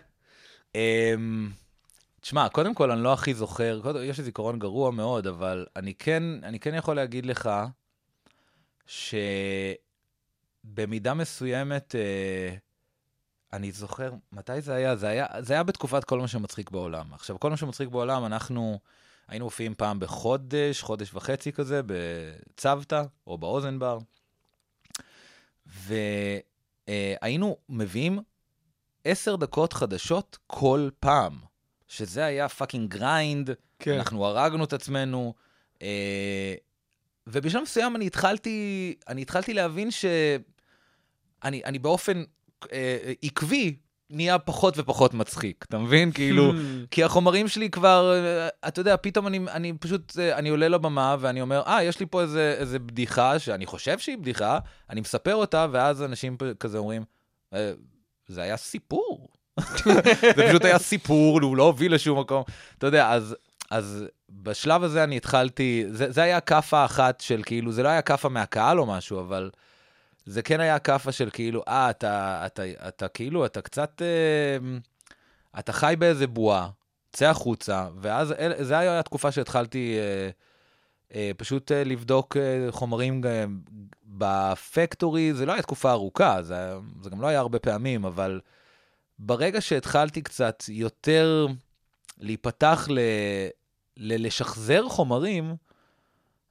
תשמע, קודם כל, אני לא הכי זוכר, קודם, יש לי זיכרון גרוע מאוד, אבל אני כן, אני כן יכול להגיד לך שבמידה מסוימת, אה, אני זוכר, מתי זה היה? זה היה, זה היה בתקופת כל מה שמצחיק בעולם. עכשיו, כל מה שמצחיק בעולם, אנחנו, היינו מופיעים פעם בחודש, חודש וחצי כזה, בצוותא או באוזן בר. והיינו מביאים עשר דקות חדשות כל פעם, שזה היה fucking grind, כן. אנחנו הרגנו את עצמנו. אה, ובשלב מסוים אני התחלתי, אני התחלתי להבין שאני אני באופן אה, עקבי נהיה פחות ופחות מצחיק, אתה מבין? כאילו, הממ. כי החומרים שלי כבר, אה, אתה יודע, פתאום אני, אני פשוט, אה, אני עולה לבמה ואני אומר, אה, יש לי פה איזה, איזה בדיחה שאני חושב שהיא בדיחה, אני מספר אותה, ואז אנשים כזה אומרים, "אה, זה היה סיפור. זה פשוט היה סיפור, הוא לא הוביל לשום מקום. אתה יודע, אז, אז בשלב הזה אני התחלתי, זה, זה היה כאפה אחת של כאילו, זה לא היה כאפה מהקהל או משהו, אבל זה כן היה כאפה של כאילו, אה, אתה, אתה, אתה, אתה כאילו, אתה קצת, אה, אתה חי באיזה בועה, צא החוצה, ואז אל, זה היה התקופה שהתחלתי אה, אה, פשוט אה, לבדוק אה, חומרים אה, בפקטורי, זה לא היה תקופה ארוכה, זה, זה גם לא היה הרבה פעמים, אבל ברגע שהתחלתי קצת יותר להיפתח ל, ל, לשחזר חומרים,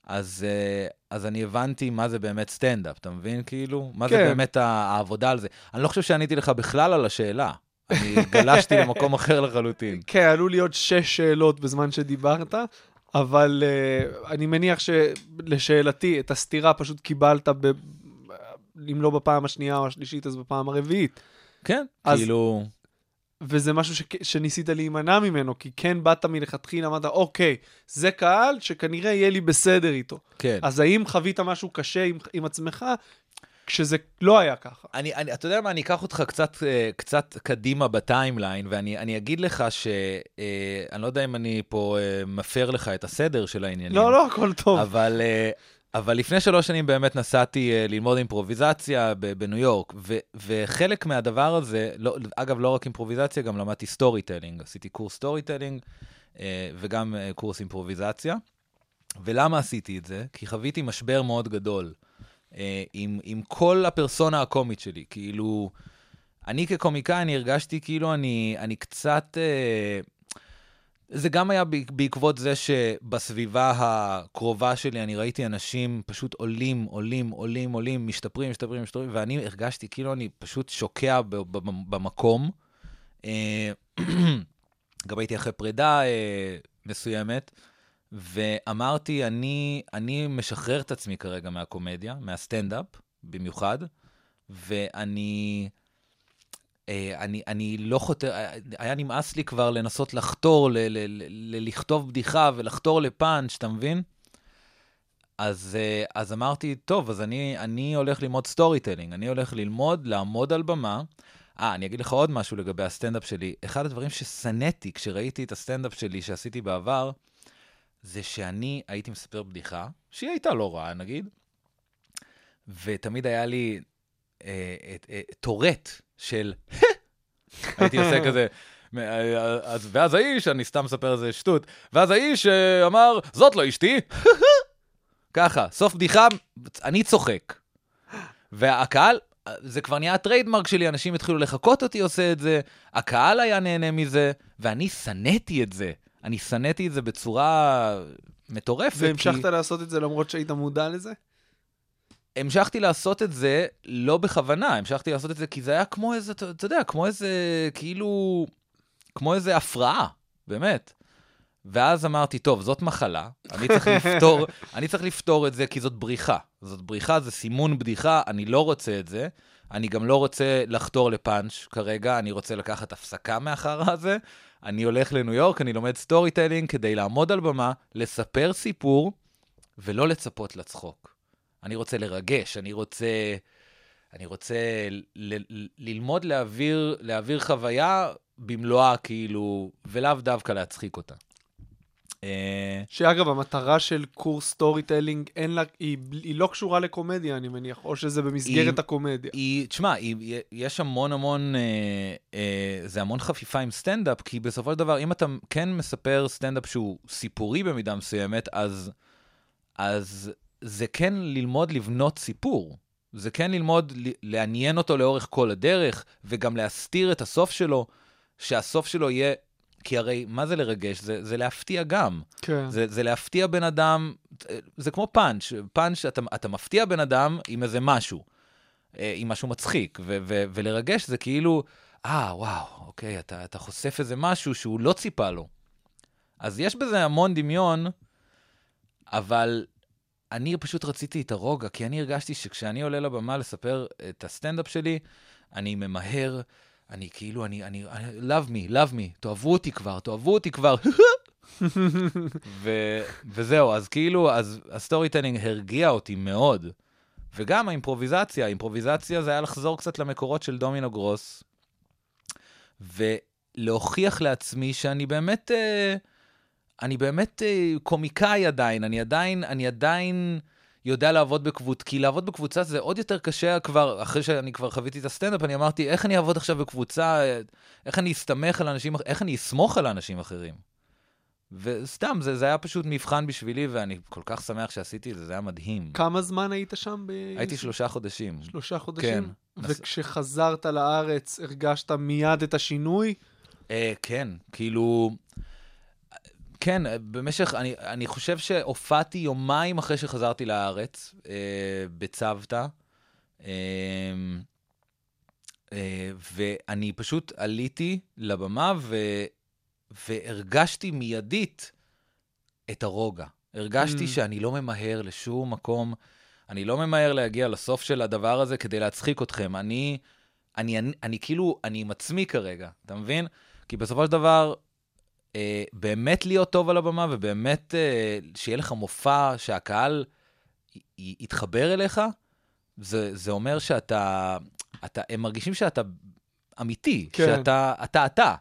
אז, אה, אז אני הבנתי מה זה באמת סטנדאפ, אתה מבין? כאילו, מה זה כן. באמת ה- העבודה על זה. אני לא חושב שעניתי לך בכלל על השאלה. אני גלשתי למקום אחר לחלוטין. כן, עלו לי עוד שש שאלות בזמן שדיברת, אבל uh, אני מניח שלשאלתי, את הסתירה פשוט קיבלת, ב... אם לא בפעם השנייה או השלישית, אז בפעם הרביעית. כן, אז- כאילו... וזה משהו ש... שניסית להימנע ממנו, כי כן באת מלכתחילה, אמרת, אוקיי, זה קהל שכנראה יהיה לי בסדר איתו. כן. אז האם חווית משהו קשה עם, עם עצמך, כשזה לא היה ככה? אני, אני, אתה יודע מה, אני אקח אותך קצת, אה, קצת קדימה בטיימליין, ואני אני אגיד לך ש... אה, אני לא יודע אם אני פה אה, מפר לך את הסדר של העניינים. לא, לא, הכל טוב. אבל, אבל לפני שלוש שנים באמת נסעתי אה, ללמוד אימפרוביזציה בניו יורק, וחלק מהדבר הזה, לא, אגב, לא רק אימפרוביזציה, גם למדתי storytelling. עשיתי קורס storytelling אה, וגם אה, קורס אימפרוביזציה. ולמה עשיתי את זה? כי חוויתי משבר מאוד גדול עם, עם כל הפרסונה הקומית שלי. כאילו, אני כקומיקאי, אני הרגשתי כאילו אני, אני קצת... זה גם היה בעק- בעקבות זה שבסביבה הקרובה שלי אני ראיתי אנשים פשוט עולים, עולים, עולים, עולים, משתפרים, משתפרים, משתפרים, ואני הרגשתי כאילו אני פשוט שוקע במקום. אה, גם הייתי אחרי פרידה אה, מסוימת, ואמרתי, אני, אני משחרר את עצמי כרגע מהקומדיה, מהסטנדאפ במיוחד, ואני... אה, אני, אני לא חותר, אה, היה נמאס לי כבר לנסות לחתור, ל, ל, ל, ל, לכתוב בדיחה ולחתור לפאנץ', אתה מבין? אז, אה, אז אמרתי, טוב, אז אני, אני הולך ללמוד storytelling, אני הולך ללמוד, לעמוד על במה. אה, אני אגיד לך עוד משהו לגבי הסטנדאפ שלי. אחד הדברים ששנאתי כשראיתי את הסטנדאפ שלי שעשיתי בעבר, זה שאני הייתי מספר בדיחה, שהיא הייתה לא רעה, נגיד, ותמיד היה לי אה, את- אה, טורט של... הייתי עושה כזה... אה, אז, ואז האיש, אני סתם מספר איזה שטות, ואז האיש אה, אמר, זאת לא אשתי. ככה, סוף בדיחה, אני צוחק. והקהל, זה כבר נהיה הטריידמרק שלי, אנשים התחילו לחקות אותי עושה את זה, הקהל היה נהנה מזה, ואני שנאתי את זה. אני שנאתי את זה בצורה מטורפת. והמשכת כי... לעשות את זה למרות שהיית מודע לזה? המשכתי לעשות את זה לא בכוונה, המשכתי לעשות את זה כי זה היה כמו איזה, אתה אתה יודע, כמו איזה, כאילו, כמו איזה הפרעה, באמת. ואז אמרתי, טוב, זאת מחלה, אני צריך לפתור, אני צריך לפתור את זה כי זאת בריחה. זאת בריחה, זה סימון בדיחה, אני לא רוצה את זה. אני גם לא רוצה לחתור לפאנץ' כרגע, אני רוצה לקחת הפסקה מהחרא הזה. אני הולך לניו יורק, אני לומד storytelling כדי לעמוד על במה, לספר סיפור, ולא לצפות לצחוק. אני רוצה לרגש, אני רוצה, אני רוצה ל- ל- ללמוד להעביר, להעביר חוויה במלואה, כאילו, ולאו דווקא להצחיק אותה. אה, שאגב, המטרה של קורס storytelling, אין לה, היא, היא לא קשורה לקומדיה, אני מניח, או שזה במסגרת היא- הקומדיה. היא, תשמע, היא, יש המון המון, אה, אה, זה המון חפיפה עם סטנדאפ, כי בסופו של דבר, אם אתה כן מספר סטנדאפ שהוא סיפורי במידה מסוימת, אז, אז זה כן ללמוד לבנות סיפור. זה כן ללמוד לעניין אותו לאורך כל הדרך, וגם להסתיר את הסוף שלו, שהסוף שלו יהיה כי הרי, מה זה לרגש? זה, זה להפתיע גם. כן. זה, זה להפתיע בן אדם, זה כמו פאנץ', פאנץ', אתה, אתה מפתיע בן אדם עם איזה משהו, אה, עם משהו מצחיק, ו, ו, ולרגש זה כאילו, אה, וואו, אוקיי, אתה, אתה חושף איזה משהו שהוא לא ציפה לו. אז יש בזה המון דמיון, אבל אני פשוט רציתי את הרוגע, כי אני הרגשתי שכשאני עולה לבמה לספר את הסטנדאפ שלי, אני ממהר, אני כאילו, אני, אני, אני love me, love me, תאהבו אותי כבר, תאהבו אותי כבר. ו, וזהו, אז כאילו, אז ה storytelling הרגיע אותי מאוד. וגם האימפרוביזציה, האימפרוביזציה זה היה לחזור קצת למקורות של דומינו גרוס, ולהוכיח לעצמי שאני באמת, אה, אני באמת אה, קומיקאי עדיין, אני עדיין, אני עדיין יודע לעבוד בקבוצה, כי לעבוד בקבוצה זה עוד יותר קשה כבר, אחרי שאני כבר חוויתי את הסטנדאפ, אני אמרתי, איך אני אעבוד עכשיו בקבוצה, איך אני אסתמך על אנשים, איך אני אסמוך על אנשים אחרים. וסתם, זה, זה היה פשוט מבחן בשבילי, ואני כל כך שמח שעשיתי את זה, זה היה מדהים. כמה זמן היית שם? ב... הייתי שלושה חודשים. שלושה חודשים? כן. וכשחזרת לארץ, הרגשת מיד את השינוי? אה, כן, כאילו... כן, במשך, אני, אני חושב שהופעתי יומיים אחרי שחזרתי לארץ, אה, בצוותא, אה, אה, ואני פשוט עליתי לבמה ו, והרגשתי מיידית את הרוגע. הרגשתי Mm. שאני לא ממהר לשום מקום, אני לא ממהר להגיע לסוף של הדבר הזה כדי להצחיק אתכם. אני, אני, אני, אני כאילו, אני עם עצמי כרגע, אתה מבין? כי בסופו של דבר, אה, באמת להיות טוב על הבמה, ובאמת אה, שיהיה לך מופע שהקהל י- י- יתחבר אליך, זה, זה אומר שאתה, אתה, הם מרגישים שאתה אמיתי, כן. שאתה אתה אתה,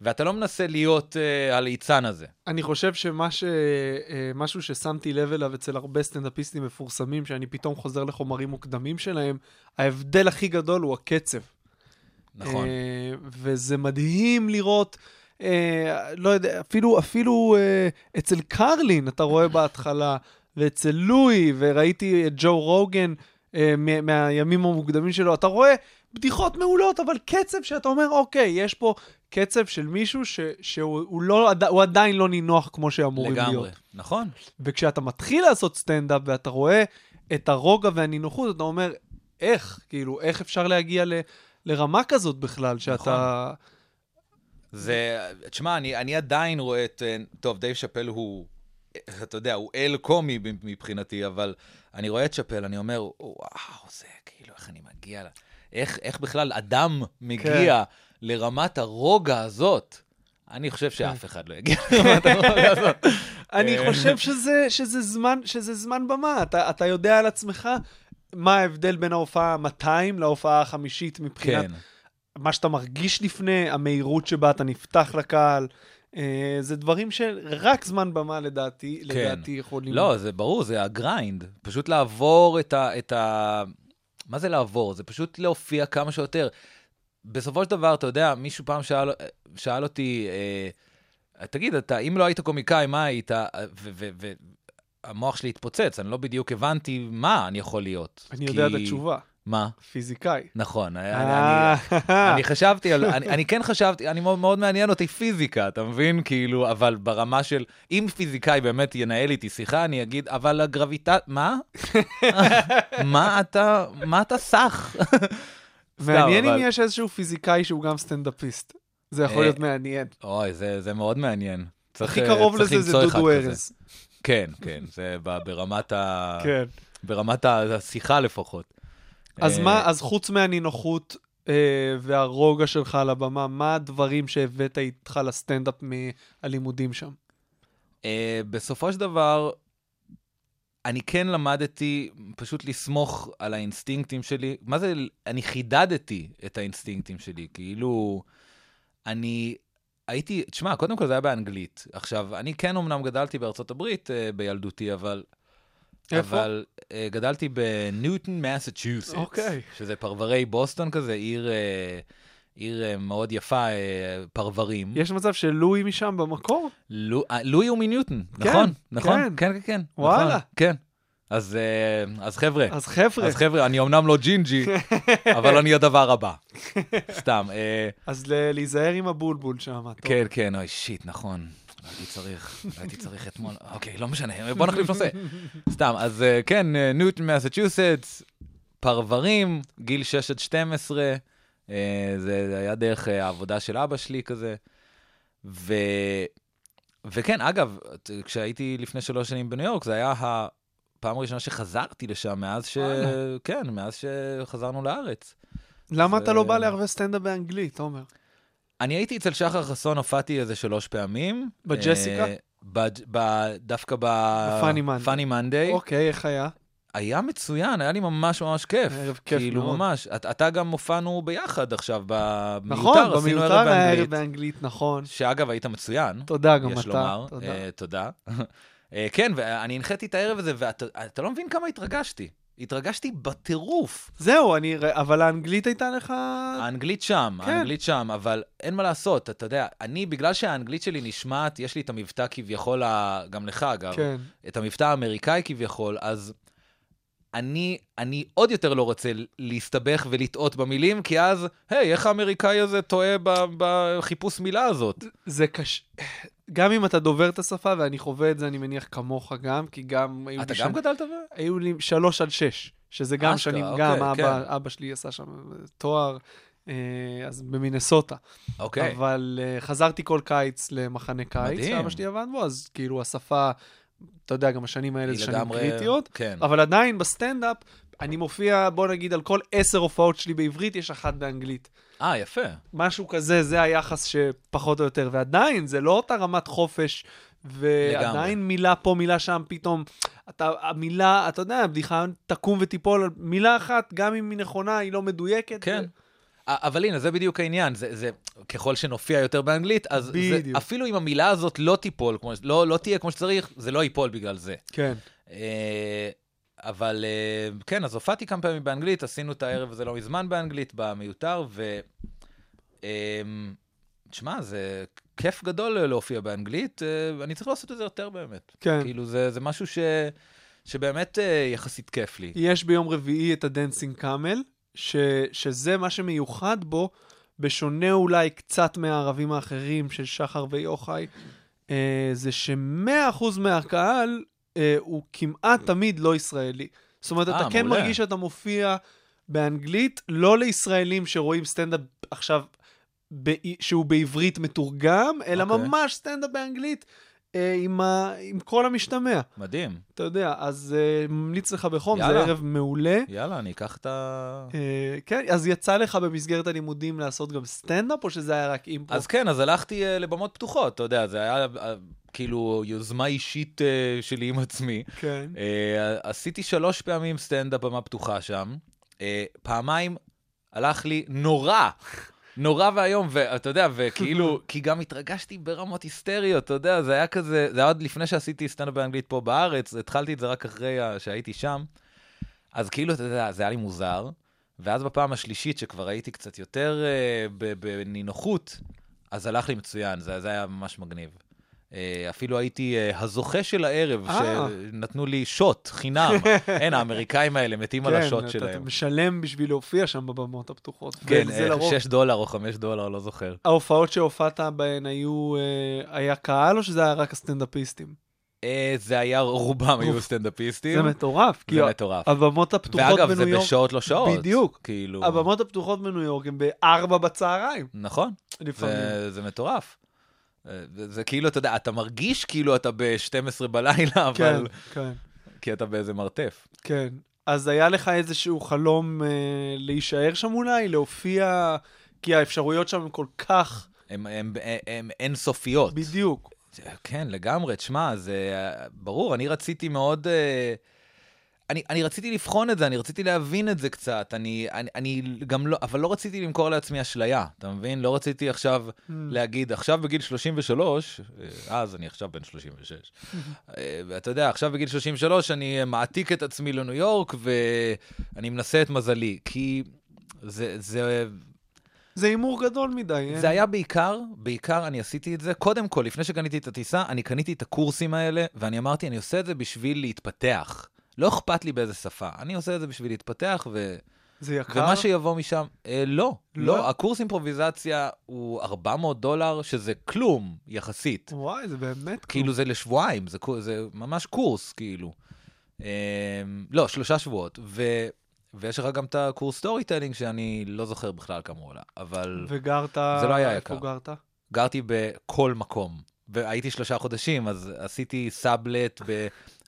ואתה לא מנסה להיות אה, הליצן הזה. אני חושב שמה ש... אה, ששמתי לב אליו אצל הרבה סטנדאפיסטים מפורסמים, שאני פתאום חוזר לחומרים מוקדמים שלהם, ההבדל הכי גדול הוא הקצב. נכון. אה, וזה מדהים לראות, אה, לא יודע, אפילו, אפילו אה, אצל קרלין אתה רואה בהתחלה, ואצל לואי, וראיתי את ג'ו רוגן אה, מה- מהימים המוקדמים שלו, אתה רואה בדיחות מעולות, אבל קצב שאתה אומר, אוקיי, יש פה קצב של מישהו ש, שהוא הוא לא, הוא עדיין לא נינוח כמו שאמורים לגמרי. להיות. נכון. וכשאתה מתחיל לעשות סטנדאפ ואתה רואה את הרוגע והנינוחות, אתה אומר, איך? כאילו, איך אפשר להגיע ל, לרמה כזאת בכלל, שאתה... זה, תשמע, אני, אני עדיין רואה את, אה, טוב, דייב שאפל הוא, אתה יודע, הוא אל קומי מבחינתי, אבל אני רואה את שאפל, אני אומר, וואו, זה כאילו, איך אני מגיע, ל- איך, איך בכלל אדם מגיע לרמת הרוגע הזאת? אני חושב שאף אחד לא יגיע לרמת הרוגע הזאת. אני אה, חושב שזה, שזה, זמן, שזה זמן במה. אתה, אתה יודע על עצמך מה ההבדל בין ההופעה ה-200 להופעה החמישית מבחינת כן. מה שאתה מרגיש לפני, המהירות שבה אתה נפתח לקהל. אה, זה דברים שרק זמן במה לדעתי, כן. לדעתי יכולים... לא, זה ברור, זה הגריינד. פשוט לעבור את ה... את ה... מה זה לעבור? זה פשוט להופיע כמה שיותר. בסופו של דבר, אתה יודע, מישהו פעם שאל, שאל אותי, אה, תגיד, אתה, אם לא היית קומיקאי, מה היית? והמוח שלי התפוצץ, אני לא בדיוק הבנתי מה אני יכול להיות. אני יודע את כי- התשובה, מה? פיזיקאי. נכון, אני, אה, אני, אני חשבתי על, אני, אני כן חשבתי, אני מאוד, מאוד מעניין אותי פיזיקה, אתה מבין? כאילו, אבל ברמה של, אם פיזיקאי באמת ינהל איתי שיחה, אני אגיד, אבל הגרביטה, מה? מה אתה, מה אתה סך? מעניין אם יש איזשהו פיזיקאי שהוא גם סטנדאפיסט. זה יכול אה, להיות מעניין. אוי, זה, זה מאוד מעניין. צריך, הכי אה, קרוב לזה זה דודו. ארז. כן, כן, זה ברמת, ה... כן. ברמת השיחה לפחות. אז אה, מה, אז חוץ מהנינוחות אה, והרוגע שלך על הבמה, מה הדברים שהבאת איתך לסטנדאפ מהלימודים שם? אה, בסופו של דבר, אני כן למדתי פשוט לסמוך על האינסטינקטים שלי. מה זה, אני חידדתי את האינסטינקטים שלי, כאילו, אני הייתי, תשמע, קודם כל זה היה באנגלית. עכשיו, אני כן אמנם גדלתי בארצות הברית בילדותי, אבל... איפה? אבל אה, גדלתי בניוטון, מסצ'וסטס. אוקיי. שזה פרברי בוסטון כזה, עיר, אה, עיר אה, מאוד יפה, אה, פרברים. יש מצב שלואי משם במקור? לו- לואי הוא מניוטון, כן, נכון, נכון, כן. כן, כן, כן. וואלה. נכון, כן. אז, אה, אז חבר'ה, אז חבר'ה, אז חבר'ה, אני אמנם לא ג'ינג'י, אבל אני הדבר הבא. סתם. אה, אז להיזהר עם הבולבול שם. כן, כן, אוי, shit, נכון. הייתי צריך, הייתי צריך אתמול, אוקיי, לא משנה, בוא נחליף נושא. סתם, אז אה, כן, אה, ניוטון, מסצ'וסטס, פרברים, גיל 6 עד 12, אה, זה היה דרך העבודה של אבא שלי כזה. ו... וכן, אגב, כשהייתי לפני שלוש שנים בניו יורק, זה היה הפעם הראשונה שחזרתי לשם מאז ש... כן, מאז שחזרנו לארץ. למה אתה לא בא לערבי סטנדאפ באנגלית, עומר? אני הייתי אצל שחר חסון, הופעתי איזה שלוש פעמים. בג'סיקה? אה, דווקא ב... פאני מנדי. אוקיי, איך היה? היה מצוין, היה לי ממש ממש כיף. ערב כיף כאילו, מאוד. ממש. את- אתה גם הופענו ביחד עכשיו, במיותר, נכון, עשינו במיותר ערב היה באנגלית. ערב באנגלית, נכון. שאגב, היית מצוין. תודה, גם יש אתה. לומר. תודה. אה, תודה. אה, כן, ואני הנחיתי את הערב הזה, ואתה אתה לא מבין כמה התרגשתי. התרגשתי בטירוף. זהו, אני... אבל האנגלית הייתה לך... האנגלית שם, כן. האנגלית שם, אבל אין מה לעשות, אתה יודע, אני, בגלל שהאנגלית שלי נשמעת, יש לי את המבטא כביכול, גם לך אגב, כן. את המבטא האמריקאי כביכול, אז אני, אני עוד יותר לא רוצה להסתבך ולטעות במילים, כי אז, היי, איך האמריקאי הזה טועה בחיפוש מילה הזאת? זה קשה. גם אם אתה דובר את השפה, ואני חווה את זה, אני מניח, כמוך גם, כי גם... אתה גם גדלת ב... היו לי שלוש עד שש, שזה גם שנים, אוקיי, גם כן. אבא, שלי עשה שם תואר, אה, אז במינסוטה. אוקיי. אבל אה, חזרתי כל קיץ למחנה קיץ, מדהים. שאבא שלי עבד בו, אז כאילו השפה, אתה יודע, גם השנים האלה זה שנים לגמרי- קריטיות. כן. אבל עדיין בסטנדאפ, אני מופיע, בוא נגיד, על כל עשר הופעות שלי בעברית, יש אחת באנגלית. אה, יפה. משהו כזה, זה היחס שפחות או יותר. ועדיין, זה לא אותה רמת חופש, ועדיין מילה פה, מילה שם, פתאום, אתה, המילה, אתה יודע, הבדיחה תקום ותיפול על מילה אחת, גם אם היא נכונה, היא לא מדויקת. כן. ו- אבל הנה, זה בדיוק העניין. זה, זה, ככל שנופיע יותר באנגלית, אז זה. אפילו אם המילה הזאת לא תיפול, כמו, לא, לא תהיה כמו שצריך, זה לא ייפול בגלל זה. כן. אה, אבל אה, כן, אז הופעתי כמה פעמים באנגלית, עשינו את הערב הזה לא מזמן באנגלית, במיותר, ו... אה, תשמע, זה כיף גדול להופיע באנגלית, אה, אני צריך לעשות את זה יותר באמת. כן. כאילו, זה, זה משהו ש... שבאמת יחסית כיף לי. יש ביום רביעי את ה Dancing Camel, ש, שזה מה שמיוחד בו, בשונה אולי קצת מהערבים האחרים של שחר ויוחאי, זה ש-100% מהקהל אה, הוא כמעט תמיד לא ישראלי. זאת אומרת, אה, אתה כן מעולה. מרגיש שאתה מופיע באנגלית, לא לישראלים שרואים סטנדאפ עכשיו, ב- שהוא בעברית מתורגם, אלא אוקיי. ממש סטנדאפ באנגלית. אה, עם, ה... עם כל המשתמע. מדהים. אתה יודע, אז אה, ממליץ לך בחום, יאללה. זה ערב מעולה. יאללה, אני אקח את ה... אה, כן, אז יצא לך במסגרת הלימודים לעשות גם סטנדאפ, או שזה היה רק אימפרו? אז כן, אז הלכתי אה, לבמות פתוחות, אתה יודע, זה היה אה, כאילו יוזמה אישית אה, שלי עם עצמי. כן. אה, עשיתי שלוש פעמים סטנדאפ במה פתוחה שם. אה, פעמיים הלך לי נורא. נורא ואיום, ואתה יודע, וכאילו, כי גם התרגשתי ברמות היסטריות, אתה יודע, זה היה כזה, זה היה עוד לפני שעשיתי סטנדאפ באנגלית פה בארץ, התחלתי את זה רק אחרי שהייתי שם. אז כאילו, אתה יודע, זה היה לי מוזר. ואז בפעם השלישית, שכבר הייתי קצת יותר ב- בנינוחות, אז הלך לי מצוין, זה, זה היה ממש מגניב. Uh, אפילו הייתי uh, הזוכה של הערב, אה. שנתנו לי שוט חינם. אין, האמריקאים האלה מתים על השוט כן, אתה- שלהם. משלם בשביל להופיע שם בבמות הפתוחות. כן, אה, לרוב. 6 דולר או 5 דולר, לא זוכר. ההופעות שהופעת בהן היו, אה, היה קהל, או שזה היה רק הסטנדאפיסטים? אה, זה היה, רובם היו. סטנדאפיסטים. זה מטורף, זה מטורף. הבמות הפתוחות ואגב, זה בניו יורק... בשעות לא שעות. בדיוק. כאילו... הבמות הפתוחות בניו יורק הן בארבע בצהריים, נכון, לפעמים. זה, זה מטורף. אה, זה, כאילו, אתה יודע, אתה מרגיש כאילו אתה ב-12 בלילה, כן, אבל... כן, כי אתה באיזה מרתף. כן. אז היה לך איזשהו חלום אה, להישאר שם אולי, להופיע, כי האפשרויות שם הן כל כך... הן אינסופיות. בדיוק. כן, לגמרי. תשמע, זה אה, ברור, אני רציתי מאוד... אה, אני, אני רציתי לבחון את זה, אני רציתי להבין את זה קצת. אני, אני, אני גם לא, אבל לא רציתי למכור לעצמי אשליה, אתה מבין? לא רציתי עכשיו Mm. להגיד, עכשיו בגיל 33, אה, אז אני עכשיו בן 36, אה, ואתה יודע, עכשיו בגיל 33 אני מעתיק את עצמי לניו יורק ואני מנסה את מזלי, כי זה, זה, זה הימור גדול מדי. אין? זה היה בעיקר, בעיקר אני עשיתי את זה, קודם כל, לפני שקניתי את הטיסה, אני קניתי את הקורסים האלה, ואני אמרתי, אני עושה את זה בשביל להתפתח. לא אכפת לי באיזה שפה, אני עושה את זה בשביל להתפתח, ו... זה יקר? ומה שיבוא משם, אה, לא, לא? לא, הקורס אימפרוביזציה הוא 400 דולר, שזה כלום, יחסית. וואי, זה באמת... כאילו זה לשבועיים, זה, זה ממש קורס, כאילו. אה, לא, שלושה שבועות. ו, ויש לך גם את הקורס storytelling, שאני לא זוכר בכלל כמה הוא עולה, אבל וגרת... זה לא היה יקר. איפה גרת? גרתי בכל מקום. והייתי שלושה חודשים, אז עשיתי סאבלט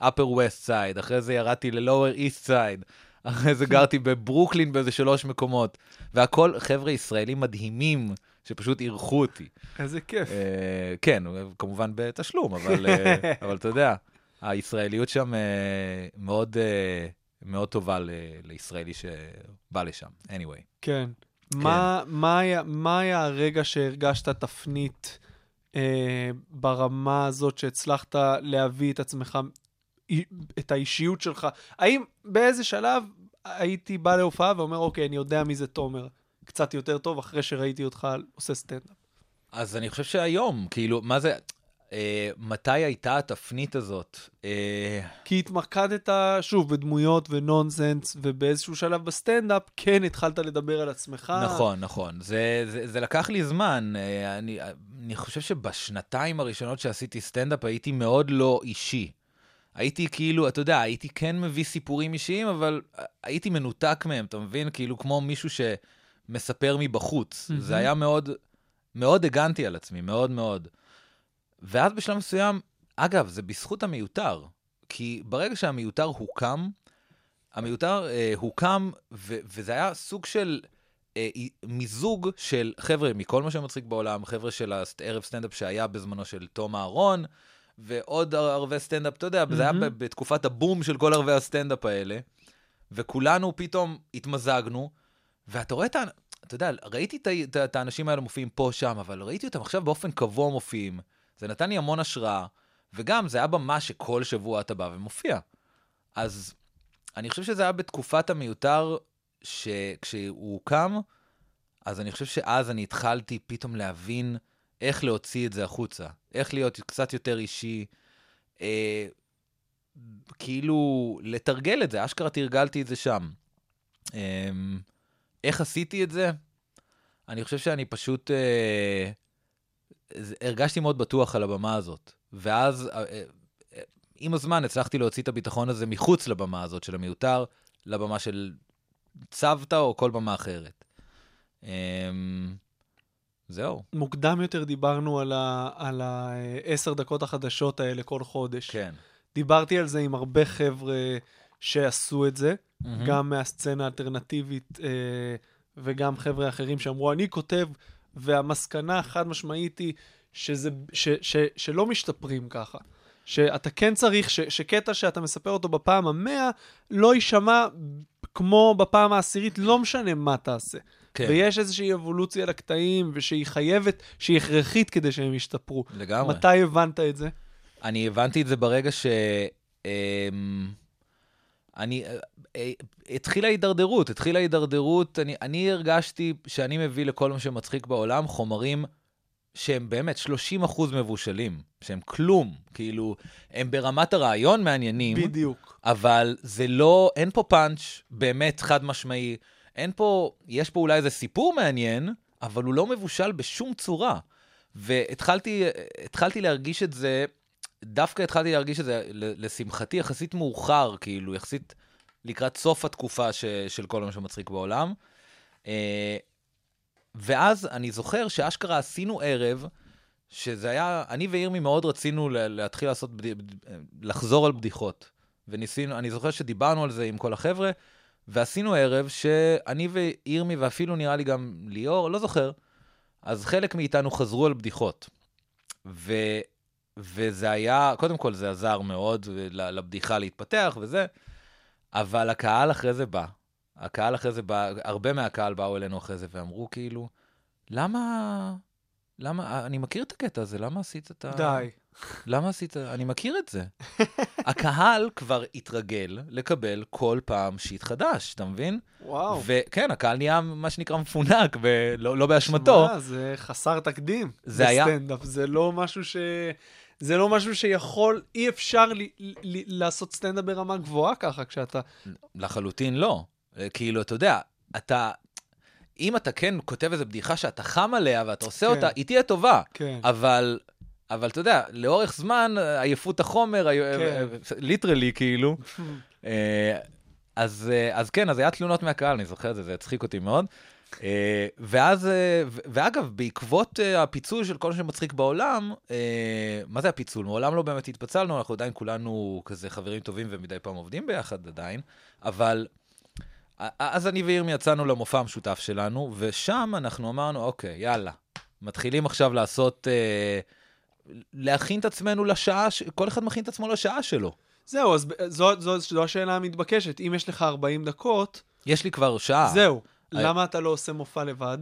ב-upper west side, אחרי זה ירדתי ל-lower east side, אחרי זה גרתי בברוקלין באיזה שלוש מקומות. והכל חבר'ה ישראלים מדהימים, שפשוט אירחו אותי. איזה כיף. אה, כן, כמובן בתשלום, אבל, אה, אבל אתה יודע, הישראליות שם אה, מאוד, אה, מאוד טובה ל- לישראלי שבא לשם. anyway. כן. מה, מה, היה, מה היה הרגע שהרגשת תפנית אה, ברמה הזאת שהצלחת להביא את עצמך, את האישיות שלך? האם באיזה שלב הייתי בא להופעה ואומר, אוקיי, אני יודע מי זה תומר קצת יותר טוב אחרי שראיתי אותך עושה סטנדאפ? אז אני חושב שהיום, כאילו, מה זה, אה, מתי הייתה התפנית הזאת? אה, כי התמקדת שוב בדמויות ונונסנס, ובאיזשהו שלב בסטנדאפ כן התחלת לדבר על עצמך. נכון, נכון. זה, זה, זה לקח לי זמן. אה, אני, אני חושב שבשנתיים הראשונות שעשיתי סטנדאפ הייתי מאוד לא אישי. הייתי כאילו, אתה יודע, הייתי כן מביא סיפורים אישיים, אבל הייתי מנותק מהם, אתה מבין? כאילו כמו מישהו שמספר מבחוץ. מהמם. זה היה מאוד, מאוד הגנתי על עצמי, מאוד מאוד. ואז בשלב מסוים, אגב, זה בזכות המיותר. כי ברגע שהמיותר הוקם, המיותר אה, הוקם, ו- וזה היה סוג של אה, מיזוג של חבר'ה מכל מה שמצחיק בעולם, חבר'ה של הערב סטנדאפ שהיה בזמנו של תום אהרון, ועוד ערבי סטנדאפ, אתה יודע, זה היה בתקופת הבום של כל ערבי הסטנדאפ האלה, וכולנו פתאום התמזגנו, ואתה רואה את ה... אתה יודע, ראיתי את האנשים האלה מופיעים פה, שם, אבל ראיתי אותם עכשיו באופן קבוע מופיעים. זה נתן לי המון השראה, וגם זה היה במה שכל שבוע אתה בא ומופיע. אז אני חושב שזה היה בתקופת המיותר, שכשהוא הוקם, אז אני חושב שאז אני התחלתי פתאום להבין איך להוציא את זה החוצה, איך להיות קצת יותר אישי, אה, כאילו לתרגל את זה, אשכרה תרגלתי את זה שם. אה, איך עשיתי את זה? אני חושב שאני פשוט אה, הרגשתי מאוד בטוח על הבמה הזאת, ואז אה, אה, עם הזמן הצלחתי להוציא את הביטחון הזה מחוץ לבמה הזאת של המיותר, לבמה של צוותא או כל במה אחרת. אה, זהו, מוקדם יותר דיברנו על העשר דקות החדשות האלה כל חודש. כן. דיברתי על זה עם הרבה חבר'ה שעשו את זה, מהמם. גם מהסצנה האלטרנטיבית אה, וגם חבר'ה אחרים שאמרו, אני כותב, והמסקנה החד משמעית היא שזה, ש, ש, שלא משתפרים ככה. שאתה כן צריך, ש, שקטע שאתה מספר אותו בפעם המאה, לא יישמע כמו בפעם העשירית, לא משנה מה תעשה. כן, ויש איזושהי אבולוציה לקטעים, ושהיא חייבת, שהיא הכרחית כדי שהם ישתפרו. לגמרי. מתי הבנת את זה? אני הבנתי את זה ברגע ש... אמ, אני... אה, אה, התחילה הידרדרות, התחילה הידרדרות. אני, אני הרגשתי שאני מביא לכל מה שמצחיק בעולם חומרים שהם באמת 30 אחוז מבושלים, שהם כלום. כאילו, הם ברמת הרעיון מעניינים, בדיוק. אבל זה לא, אין פה פאנץ' באמת חד משמעי. אין פה, יש פה אולי איזה סיפור מעניין, אבל הוא לא מבושל בשום צורה. והתחלתי התחלתי להרגיש את זה, דווקא התחלתי להרגיש את זה, לשמחתי, יחסית מאוחר, כאילו, יחסית לקראת סוף התקופה ש, של כל מה שמצחיק בעולם. אה, ואז אני זוכר שאשכרה עשינו ערב, שזה היה, אני וירמי מאוד רצינו לה- להתחיל לעשות. בד- לחזור על בדיחות. וניסינו, אני זוכר שדיברנו על זה עם כל החבר'ה, ועשינו ערב שאני וירמי, ואפילו נראה לי גם ליאור, לא זוכר, אז חלק מאיתנו חזרו על בדיחות. ו... וזה היה, קודם כל זה עזר מאוד לבדיחה להתפתח וזה, אבל הקהל אחרי זה בא. הקהל אחרי זה בא, הרבה מהקהל באו אלינו אחרי זה ואמרו כאילו, למה, למה, אני מכיר את הקטע הזה, למה עשית את ה... די. למה עשית? אני מכיר את זה. הקהל כבר התרגל לקבל כל פעם שיט חדש, אתה מבין? וואו. וכן, הקהל נהיה מה שנקרא מפונק, ולא לא באשמתו. שמע, זה חסר תקדים. זה היה- בסטנדאפ. זה לא משהו ש... זה לא משהו שיכול, אי אפשר ל... ל... לעשות סטנדאפ ברמה גבוהה ככה כשאתה... לחלוטין לא. אה, כאילו, אתה יודע, אתה, אם אתה כן כותב איזו בדיחה שאתה חם עליה ואתה עושה כן. אותה, היא תהיה טובה. כן. אבל, אבל אתה יודע, לאורך זמן, עייפות החומר, כן. ליטרלי כאילו. אה, אז, אה, אז כן, אז היה תלונות מהקהל, אני זוכר את זה, זה הצחיק אותי מאוד. אה, ואז, אה, ואגב, בעקבות אה, הפיצול של כל מה שמצחיק בעולם, אה, מה זה הפיצול? מעולם לא באמת התפצלנו, אנחנו עדיין כולנו כזה חברים טובים ומדי פעם עובדים ביחד עדיין, אבל אז אני וירמי יצאנו למופע המשותף שלנו, ושם אנחנו אמרנו, אוקיי, יאללה, מתחילים עכשיו לעשות, אה, להכין את עצמנו לשעה, ש- כל אחד מכין את עצמו לשעה שלו. זהו, אז ב- זו, זו, זו השאלה המתבקשת. אם יש לך 40 דקות, יש לי כבר שעה. זהו. אה. למה אתה לא עושה מופע לבד?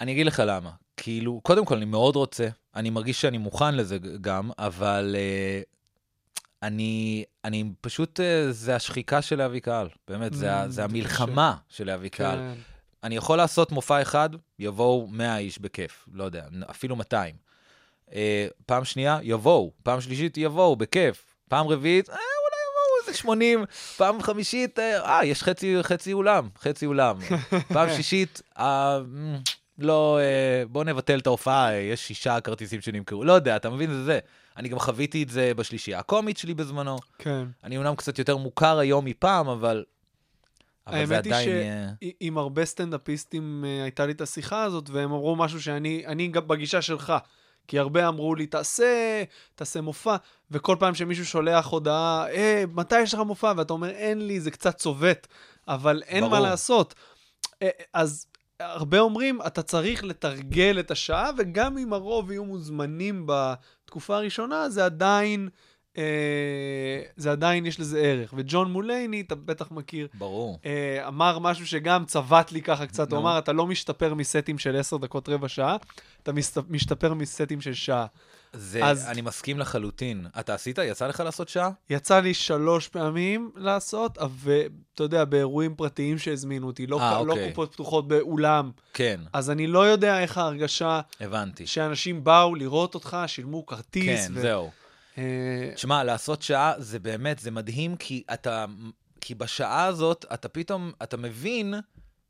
אני אגיד לך למה. כאילו, קודם כל, אני מאוד רוצה, אני מרגיש שאני מוכן לזה גם, אבל uh, אני, אני פשוט, uh, זה השחיקה של להביא קהל. באמת, Mm, זה זה המלחמה של להביא קהל. כן. אני יכול לעשות מופע אחד, יבואו 100 איש בכיף, לא יודע, אפילו 200. Uh, פעם שנייה, יבואו. פעם שלישית, יבואו, בכיף. פעם רביעית, אה, אולי יבואו איזה 80. פעם חמישית, אה, אה, יש חצי, חצי אולם, חצי אולם. פעם שישית, אה, לא, אה, בוא נבטל את ההופעה, אה, יש שישה כרטיסים שנמכרו. לא יודע, אתה מבין? זה זה. אני גם חוויתי את זה בשלישייה הקומית שלי בזמנו. כן. אני אומנם קצת יותר מוכר היום מפעם, אבל... אבל זה האמת היא עדיין. שעם הרבה סטנדאפיסטים אה, הייתה לי את השיחה הזאת, והם אמרו משהו שאני אני גם בגישה שלך. כי הרבה אמרו לי, תעשה, תעשה מופע, וכל פעם שמישהו שולח הודעה, אה, מתי יש לך מופע? ואתה אומר, אין לי, זה קצת צובט, אבל אין ברור. מה לעשות. אה, אז הרבה אומרים, אתה צריך לתרגל את השעה, וגם אם הרוב יהיו מוזמנים בתקופה הראשונה, זה עדיין, אה, זה עדיין יש לזה ערך. וג'ון מולייני, אתה בטח מכיר, ברור. אה, אמר משהו שגם צבט לי ככה קצת, הוא. אמר, אתה לא משתפר מסטים של עשר דקות רבע שעה, אתה משתפר מסטים של שעה. זה, אז- אני מסכים לחלוטין. אתה עשית? יצא לך לעשות שעה? יצא לי שלוש פעמים לעשות, ואתה יודע, באירועים פרטיים שהזמינו אותי, לא, אה, ק- לא אוקיי. קופות פתוחות באולם. כן, אז אני לא יודע איך ההרגשה הבנתי. שאנשים באו לראות אותך, שילמו כרטיס. כן, ו- זהו. אה, תשמע, לעשות שעה זה באמת, זה מדהים, כי אתה, כי בשעה הזאת אתה פתאום, אתה מבין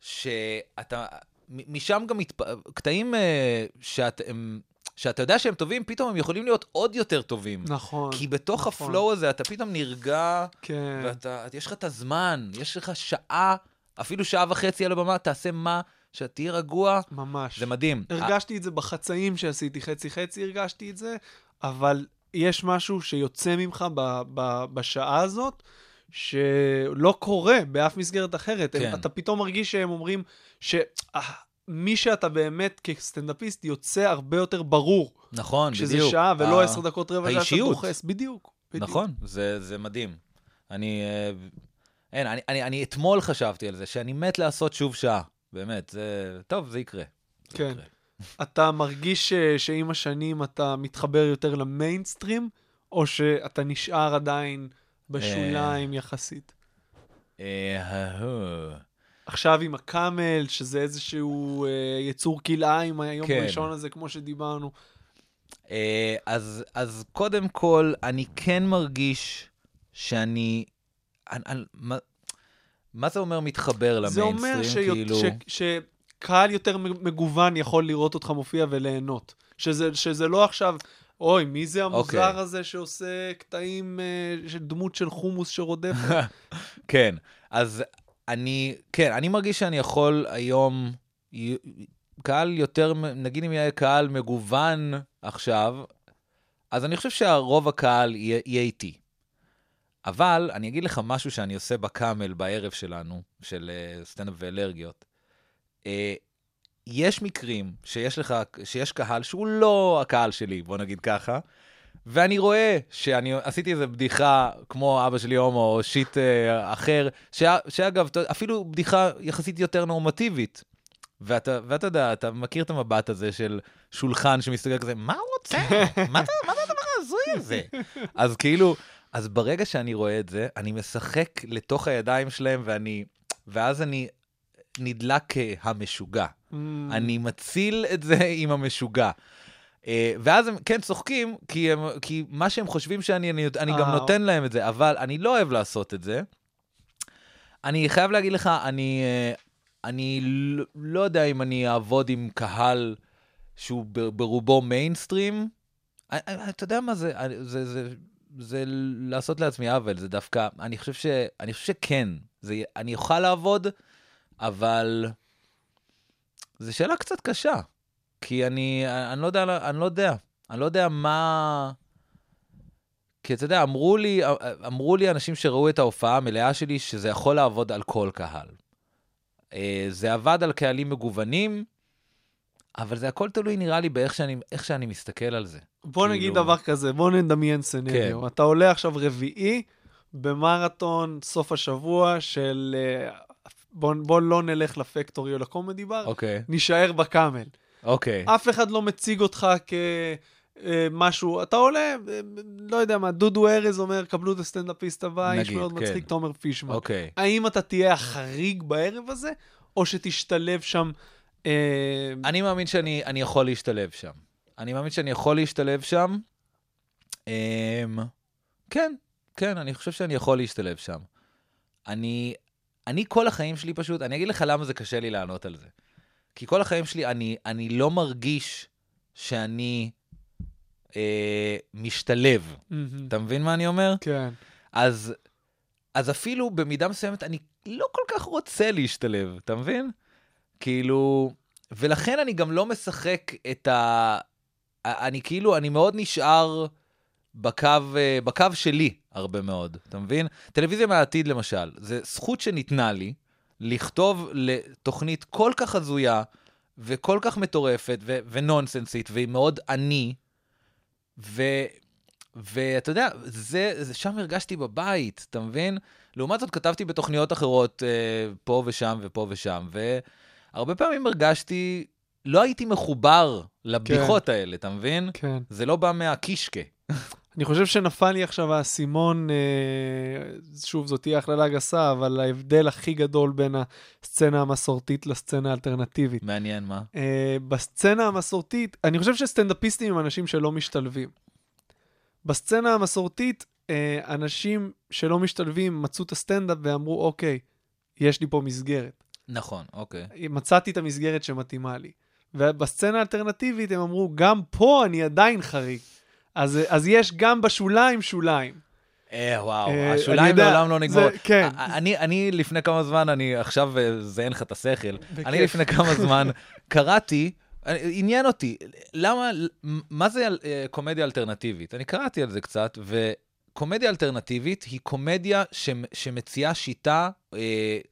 שאתה, משם גם מתפ... קטעים אה, שאת, הם, שאתה יודע שהם טובים, פתאום הם יכולים להיות עוד יותר טובים. נכון. כי בתוך נכון. הפלואו הזה אתה פתאום נרגע, כן. ואתה, יש לך את הזמן, יש לך שעה, אפילו שעה וחצי על הבמה, תעשה מה, שתהיה רגוע, ממש. זה מדהים. הרגשתי את זה בחצאים שעשיתי, חצי-חצי הרגשתי את זה, אבל יש משהו שיוצא ממך ב- ב- בשעה הזאת, שלא קורה באף מסגרת אחרת. כן. אתה פתאום מרגיש שהם אומרים שמי שאתה באמת כסטנדאפיסט יוצא הרבה יותר ברור. נכון, כשזה בדיוק. שעה ולא עשר דקות רבע שעה שאתה. דוחס. בדיוק. בדיוק. נכון, זה, זה מדהים. אני, אה, אין, אני, אני, אני אתמול חשבתי על זה, שאני מת לעשות שוב שעה. באמת, זה, טוב, זה יקרה. זה כן. יקרה. אתה מרגיש ש- שעם השנים אתה מתחבר יותר למיינסטרים, או שאתה נשאר עדיין בשוליים יחסית? אה. עכשיו עם הקאמל, שזה איזשהו אה, יצור כלאיים היום כן. הראשון הזה, כמו שדיברנו. אה, אז, אז קודם כל, אני כן מרגיש שאני... אני, אני, מה, מה זה אומר מתחבר זה למיינסטרים? אומר שיו- כאילו... ש- שקהל יותר מגוון יכול לראות אותך מופיע וליהנות. שזה, שזה לא עכשיו, אוי, מי זה המוזר אוקיי. הזה שעושה קטעים אה, של דמות של חומוס שרודף? כן, אז אני, כן, אני מרגיש שאני יכול היום, קהל יותר, נגיד אם יהיה קהל מגוון עכשיו, אז אני חושב שהרוב הקהל יהיה, יהיה איתי. אבל אני אגיד לך משהו שאני עושה בקאמל בערב שלנו, של uh, סטנדאפ ואלרגיות. Uh, יש מקרים שיש לך, שיש קהל שהוא לא הקהל שלי, בוא נגיד ככה, ואני רואה שאני עשיתי איזה בדיחה כמו אבא שלי הומו או שיט אה, אחר, ש, שאגב, אתה- אפילו בדיחה יחסית יותר נורמטיבית. ואתה, ואתה יודע, אתה מכיר את המבט הזה של שולחן שמסתכל כזה, מה הוא רוצה? מה זה מה זה הדבר ההזוי הזה? אז כאילו, אז ברגע שאני רואה את זה, אני משחק לתוך הידיים שלהם, ואני, ואז אני נדלק כהמשוגע. Mm, אני מציל את זה עם המשוגע. אה, ואז הם כן צוחקים, כי, הם, כי מה שהם חושבים שאני, אני, אני גם אה. נותן להם את זה, אבל אני לא אוהב לעשות את זה. אני חייב להגיד לך, אני, אה, אני לא, לא יודע אם אני אעבוד עם קהל שהוא ברובו מיינסטרים. אתה יודע מה זה, זה, זה, זה לעשות לעצמי עוול, זה דווקא, אני חושב, ש, אני חושב שכן, זה, אני אוכל לעבוד, אבל זו שאלה קצת קשה, כי אני, אני לא יודע, אני לא יודע, אני לא יודע מה... כי אתה יודע, אמרו לי, אמרו לי אנשים שראו את ההופעה המלאה שלי, שזה יכול לעבוד על כל קהל. אה, זה עבד על קהלים מגוונים, אבל זה הכל תלוי נראה לי באיך שאני, שאני מסתכל על זה. בוא כאילו- נגיד דבר כזה, בוא נדמיין סנריו. כן. אתה עולה עכשיו רביעי במרתון סוף השבוע של... אה, בוא, בוא לא נלך לפקטורי או לקומדי בר, אוקיי, נישאר בקאמל. אוקיי. אף אחד לא מציג אותך כמשהו, אתה עולה, אה, לא יודע מה, דודו ארז אומר, קבלו את הסטנדאפיסט הבא, איש נגיד, מאוד כן. מצחיק, תומר פישמן. אוקיי. האם אתה תהיה החריג בערב הזה, או שתשתלב שם... אה, אני מאמין שאני אני יכול להשתלב שם. אני מאמין שאני יכול להשתלב שם. אמ, כן, כן, אני חושב שאני יכול להשתלב שם. אני, אני כל החיים שלי פשוט, אני אגיד לך למה זה קשה לי לענות על זה. כי כל החיים שלי, אני, אני לא מרגיש שאני אה, משתלב. מהמם. אתה מבין מה אני אומר? כן. אז, אז אפילו במידה מסוימת אני לא כל כך רוצה להשתלב, אתה מבין? כאילו, ולכן אני גם לא משחק את ה... אני כאילו, אני מאוד נשאר בקו, אה, בקו שלי הרבה מאוד, אתה מבין? טלוויזיה מהעתיד למשל, זה זכות שניתנה לי לכתוב לתוכנית כל כך הזויה וכל כך מטורפת ו- ונונסנסית, והיא מאוד עני, ו... ואתה יודע, זה, זה שם הרגשתי בבית, אתה מבין? לעומת זאת, כתבתי בתוכניות אחרות אה, פה ושם ופה ושם, והרבה פעמים הרגשתי, לא הייתי מחובר לבדיחות כן. האלה, אתה מבין? כן. זה לא בא מהקישקה. אני חושב שנפל לי עכשיו האסימון, אה, שוב, זאת תהיה הכללה גסה, אבל ההבדל הכי גדול בין הסצנה המסורתית לסצנה האלטרנטיבית. מעניין מה. אה, בסצנה המסורתית, אני חושב שסטנדאפיסטים הם אנשים שלא משתלבים. בסצנה המסורתית, אה, אנשים שלא משתלבים מצאו את הסטנדאפ ואמרו, אוקיי, יש לי פה מסגרת. נכון, אוקיי. מצאתי את המסגרת שמתאימה לי. ובסצנה האלטרנטיבית הם אמרו, גם פה אני עדיין חריג. אז, אז יש גם בשוליים שוליים. אה, וואו, אה, השוליים יודע, לעולם לא נגמור. זה- כן. א- אני, אני לפני כמה זמן, אני עכשיו אה, זיין לך את השכל. אני לפני כמה זמן קראתי, אה, עניין אותי, למה, מה זה אה, קומדיה אלטרנטיבית? אני קראתי על זה קצת, וקומדיה אלטרנטיבית היא קומדיה ש, שמציעה שיטה אה,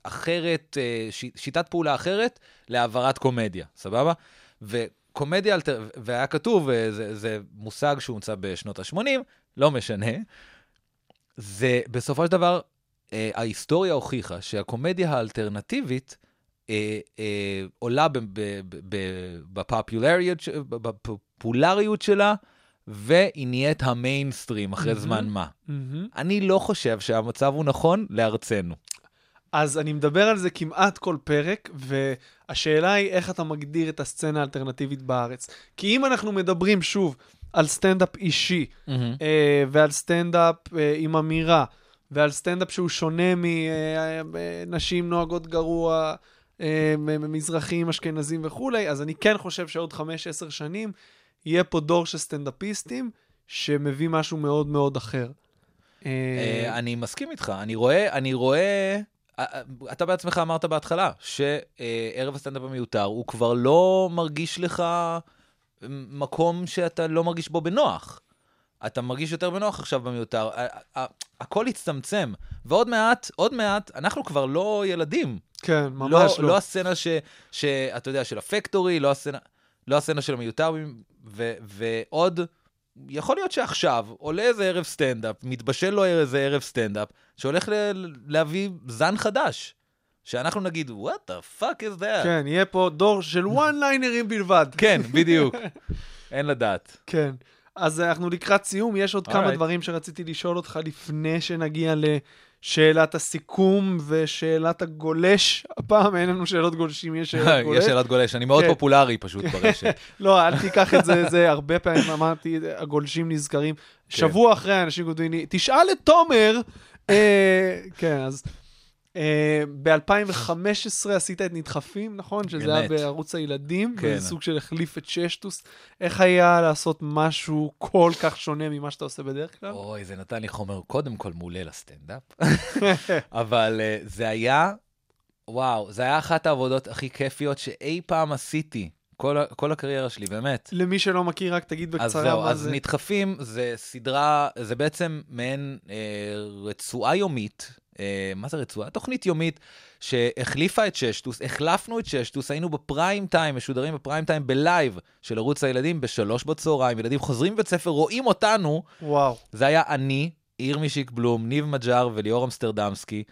אחרת, אה, ש, שיטת פעולה אחרת להעברת קומדיה, סבבה? וקומדיה אלטר... והיה כתוב, אה, זה, זה מושג שהומצא בשנות ה-80, לא משנה, זה בסופו של דבר, אה, ההיסטוריה הוכיחה שהקומדיה האלטרנטיבית אה, אה, עולה בפופולריות שלה, והיא נהיית המיינסטרים אחרי מהמם. זמן מה. מהמם. אני לא חושב שהמצב הוא נכון לארצנו. אז אני מדבר על זה כמעט כל פרק, והשאלה היא איך אתה מגדיר את הסצנה האלטרנטיבית בארץ. כי אם אנחנו מדברים שוב על סטנדאפ אישי, אה, ועל סטנדאפ אה, עם אמירה, ועל סטנדאפ שהוא שונה מנשים נוהגות גרוע, אה, מזרחים, אשכנזים וכולי, אז אני כן חושב שעוד 5-10 שנים יהיה פה דור של סטנדאפיסטים שמביא משהו מאוד מאוד אחר. אה, אה, אני מסכים איתך, אני רואה, אני רואה, אה, אה, אתה בעצמך אמרת בהתחלה, שערב הסטנדאפ המיותר, הוא כבר לא מרגיש לך מקום שאתה לא מרגיש בו בנוח. אתה מרגיש יותר בנוח עכשיו במיותר. הכל הצטמצם, ועוד מעט, עוד מעט, אנחנו כבר לא ילדים. כן, ממש לא. לא הסצנה ש, שאתה יודע, של הפקטורי, לא הסצנה, לא הסצנה של המיותר, ו, ועוד, יכול להיות שעכשיו עולה איזה ערב סטנדאפ, מתבשל לו איזה ערב סטנדאפ, שהולך ל, להביא זן חדש. שאנחנו נגיד, what the fuck is that? כן, יהיה פה דור של וואן ליינרים בלבד. כן, בדיוק. אין לדעת. כן. אז אנחנו לקראת סיום, יש עוד כמה Alright. דברים שרציתי לשאול אותך לפני שנגיע לשאלת הסיכום ושאלת הגולש. הפעם אין לנו שאלות גולשים, יש שאלות גולש. יש שאלת גולש, אני מאוד כן. פופולרי פשוט ברשת. לא, אל תיקח את זה, זה הרבה פעמים אמרתי, הגולשים נזכרים. שבוע אחרי אנשים כותבים לי, תשאל את תומר. אה, כן, אז ב-2015 עשית את נדחפים, נכון? שזה היה. בערוץ הילדים, כן. סוג של החליף את ששטוס. איך היה לעשות משהו כל כך שונה ממה שאתה עושה בדרך כלל? אוי, זה נתן לי חומר קודם כל מעולה לסטנדאפ. אבל אה, זה היה, וואו, זה היה אחת העבודות הכי כיפיות שאי פעם עשיתי, כל, כל הקריירה שלי, באמת. למי שלא מכיר, רק תגיד בקצרה אז זהו, מה אז זה. נדחפים זה סדרה, זה בעצם מעין אה, רצועה יומית. אה, מה זה רצועה? תוכנית יומית שהחליפה את ששטוס, החלפנו את ששטוס, היינו בפריים טיים, משודרים בפריים טיים בלייב של ערוץ הילדים בשלוש בצהריים, ילדים חוזרים מבית ספר, רואים אותנו, וואו. זה היה אני, ירמי שיק בלום, ניב מג'אר וליאור אמסטרדמסקי,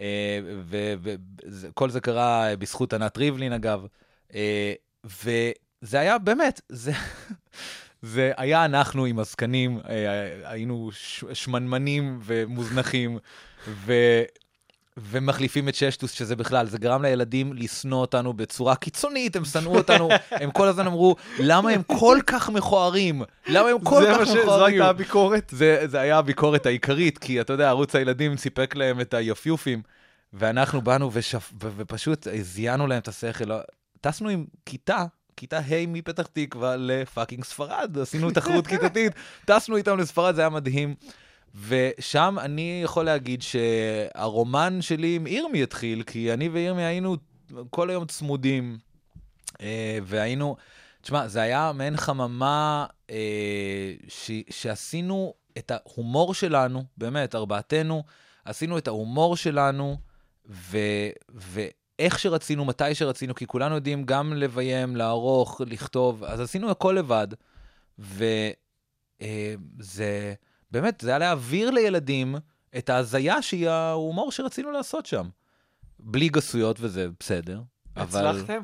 אה, וכל זה קרה בזכות ענת ריבלין אגב, אה, וזה היה באמת, זה, זה היה אנחנו עם הזקנים, אה, היינו שמנמנים ומוזנחים, ו... ומחליפים את ששטוס, שזה בכלל, זה גרם לילדים לשנוא אותנו בצורה קיצונית, הם שנאו אותנו, הם כל הזמן אמרו, למה הם כל כך מכוערים? למה הם כל כך ש- מכוערים? זו הייתה הביקורת? זה, זה היה הביקורת העיקרית, כי אתה יודע, ערוץ הילדים סיפק להם את היפיופים, ואנחנו באנו ושפ... ופשוט זיינו להם את השכל. טסנו עם כיתה, כיתה ה' מפתח תקווה לפאקינג ספרד, עשינו תחרות כיתתית, טסנו איתם לספרד, זה היה מדהים. ושם אני יכול להגיד שהרומן שלי עם ירמי התחיל, כי אני וירמי היינו כל היום צמודים, אה, והיינו, תשמע, זה היה מעין חממה אה, ש, שעשינו את ההומור שלנו, באמת, ארבעתנו, עשינו את ההומור שלנו, ו, ואיך שרצינו, מתי שרצינו, כי כולנו יודעים גם לביים, לערוך, לכתוב, אז עשינו הכל לבד, וזה, באמת, זה היה להעביר לילדים את ההזיה שהיא ההומור שרצינו לעשות שם. בלי גסויות וזה בסדר. אבל... הצלחתם?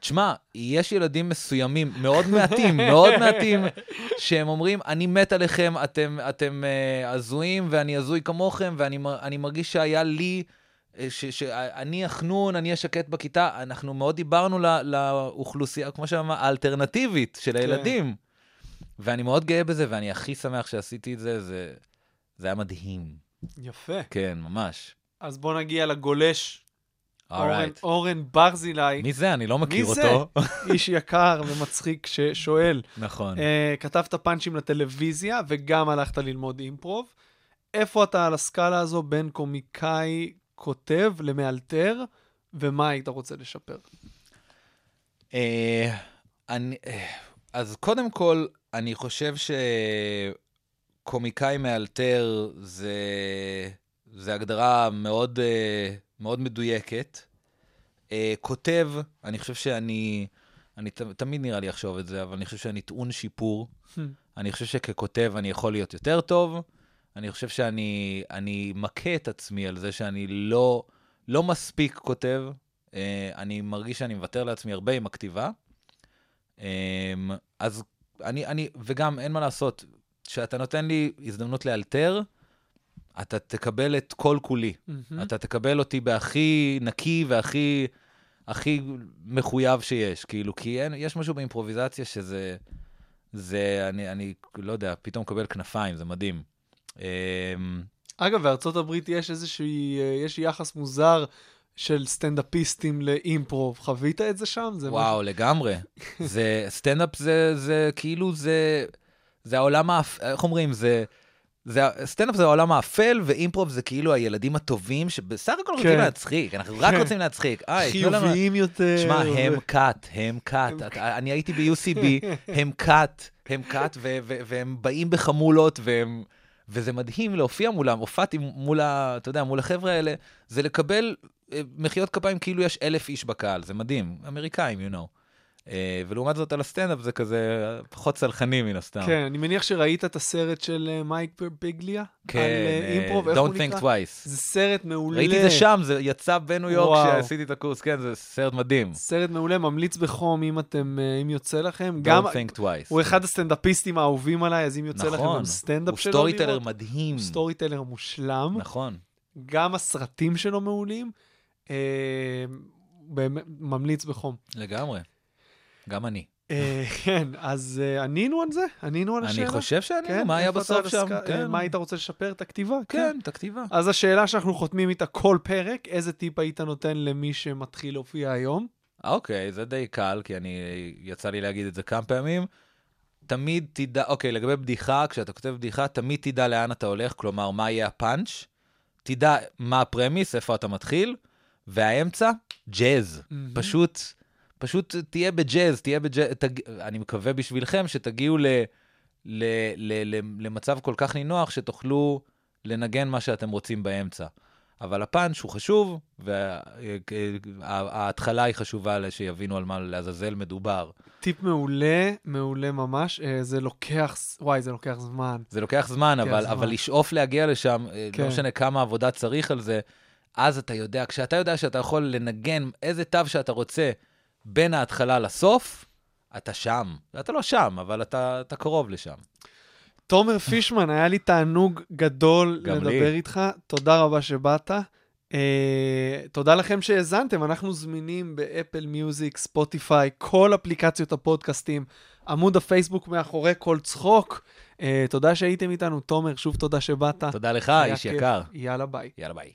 תשמע, יש ילדים מסוימים, מאוד מעטים, מאוד מעטים, שהם אומרים, אני מת עליכם, אתם, אתם אה, הזויים ואני הזוי כמוכם, ואני מר- אני מרגיש שהיה לי, אה, שאני החנון, אני השקט בכיתה. אנחנו מאוד דיברנו ל- לאוכלוסייה, כמו שאמר, האלטרנטיבית של הילדים. ואני מאוד גאה בזה, ואני הכי שמח שעשיתי את זה, זה, זה היה מדהים. יפה. כן, ממש. אז בוא נגיע לגולש, אורן- אורייט. אורן ברזילי, מי זה? אני לא מכיר מי זה? אותו. איש יקר ומצחיק ששואל. נכון. אה, כתבת פאנצ'ים לטלוויזיה וגם הלכת ללמוד אימפרוב. איפה אתה על הסקאלה הזו בין קומיקאי כותב למאלתר, ומה היית רוצה לשפר? אה, אני, אה, אז קודם כל, אני חושב שקומיקאי מאלתר זה, זה הגדרה מאוד, אה, מאוד מדויקת. כותב, אני חושב שאני, אני ת- תמיד נראה לי לחשוב את זה, אבל אני חושב שאני טעון שיפור. אני חושב שככותב אני יכול להיות יותר טוב. אני חושב שאני אני מכה את עצמי על זה שאני לא, לא מספיק כותב. אה, אני מרגיש שאני מוותר לעצמי הרבה עם הכתיבה. אה, אז אני, אני, וגם אין מה לעשות, כשאתה נותן לי הזדמנות לאלתר, אתה תקבל את כל כולי. מהמם. אתה תקבל אותי בהכי נקי והכי הכי מחויב שיש, כאילו, כי אין, יש משהו באימפרוביזציה שזה, זה, אני, אני לא יודע, פתאום מקבל כנפיים, זה מדהים. אמ, אגב, בארצות הברית יש איזושהי, אה, יש יחס מוזר של סטנדאפיסטים ל improv. חווית את זה שם? זה וואו, לגמרי. זה, סטנדאפ זה, זה כאילו, זה, זה העולם האפ... איך אומרים, זה... זה, סטנדאפ זה העולם האפל, ו improv זה כאילו הילדים הטובים, שבסך הכל רוצים כן. להצחיק, אנחנו רק כן. רוצים להצחיק. איי, תנו לנו... חיוביים יותר. שמע, ו- הם כת, הם כת. אני הייתי ב-UCB, הם כת, הם כת, והם באים בחמולות, והם... וזה מדהים להופיע מולם, הופעתי מול, אתה יודע, מול החבר'ה האלה, זה לקבל אה, מחיאות כפיים כאילו יש אלף איש בקהל, זה מדהים, אמריקאים, you know. אה, ולעומת זאת על הסטנדאפ זה כזה פחות סלחני מן הסתם. כן, אני מניח שראית את הסרט של אה, מייק בירביגליה? כן, על אה, improv, איך הוא Don't think נקרא? twice. זה סרט מעולה. ראיתי את זה שם, זה יצא בניו יורק. כשעשיתי את הקורס, כן, זה סרט מדהים. סרט מעולה, ממליץ בחום אם אתם, אם יוצא לכם. גם, Don't think twice. הוא אחד הסטנדאפיסטים האהובים עליי, אז אם יוצא לכם נכון, גם סטנדאפ הוא שלו storyteller מדהים. הוא storyteller מושלם. נכון. גם הסרטים שלו מעולים. אה, באמת, ממליץ בחום. לגמרי. גם אני. אה, כן, אז אה, ענינו על זה? ענינו על השאלה? אני חושב שענינו, כן, מה היה בסוף שם? אה, כן. מה היית רוצה לשפר? את הכתיבה? כן, את הכתיבה. אז השאלה שאנחנו חותמים איתה כל פרק, איזה טיפ היית נותן למי שמתחיל להופיע היום? אוקיי, זה די קל, כי אני, יצא לי להגיד את זה כמה פעמים. תמיד תדע, אוקיי, לגבי בדיחה, כשאתה כותב בדיחה, תמיד תדע לאן אתה הולך, כלומר, מה יהיה הפאנץ', תדע מה הפרמיס, איפה אתה מתחיל, והאמצע, ג'אז. פשוט, פשוט תהיה בג'אז, תהיה בג'אז, תג... אני מקווה בשבילכם שתגיעו ל... ל... ל... ל... למצב כל כך נינוח שתוכלו לנגן מה שאתם רוצים באמצע. אבל הפאנץ' הוא חשוב, וההתחלה היא חשובה שיבינו על מה לעזאזל מדובר. טיפ מעולה, מעולה ממש. אה, זה לוקח, וואי, זה לוקח זמן. זה לוקח זמן, אבל, זמן. אבל לשאוף להגיע לשם, אה, כן. לא משנה כמה עבודה צריך על זה, אז אתה יודע, כשאתה יודע שאתה יכול לנגן איזה תו שאתה רוצה בין ההתחלה לסוף, אתה שם. אתה לא שם, אבל אתה, אתה קרוב לשם. תומר פישמן, היה לי תענוג גדול לדבר לי. איתך. תודה רבה שבאת. Uh, תודה לכם שהאזנתם, אנחנו זמינים באפל מיוזיק, ספוטיפיי, כל אפליקציות הפודקאסטים, עמוד הפייסבוק מאחורי כל צחוק. Uh, תודה שהייתם איתנו, תומר, שוב תודה שבאת. תודה לך, איש כיף. יקר. יאללה ביי. יאללה, ביי.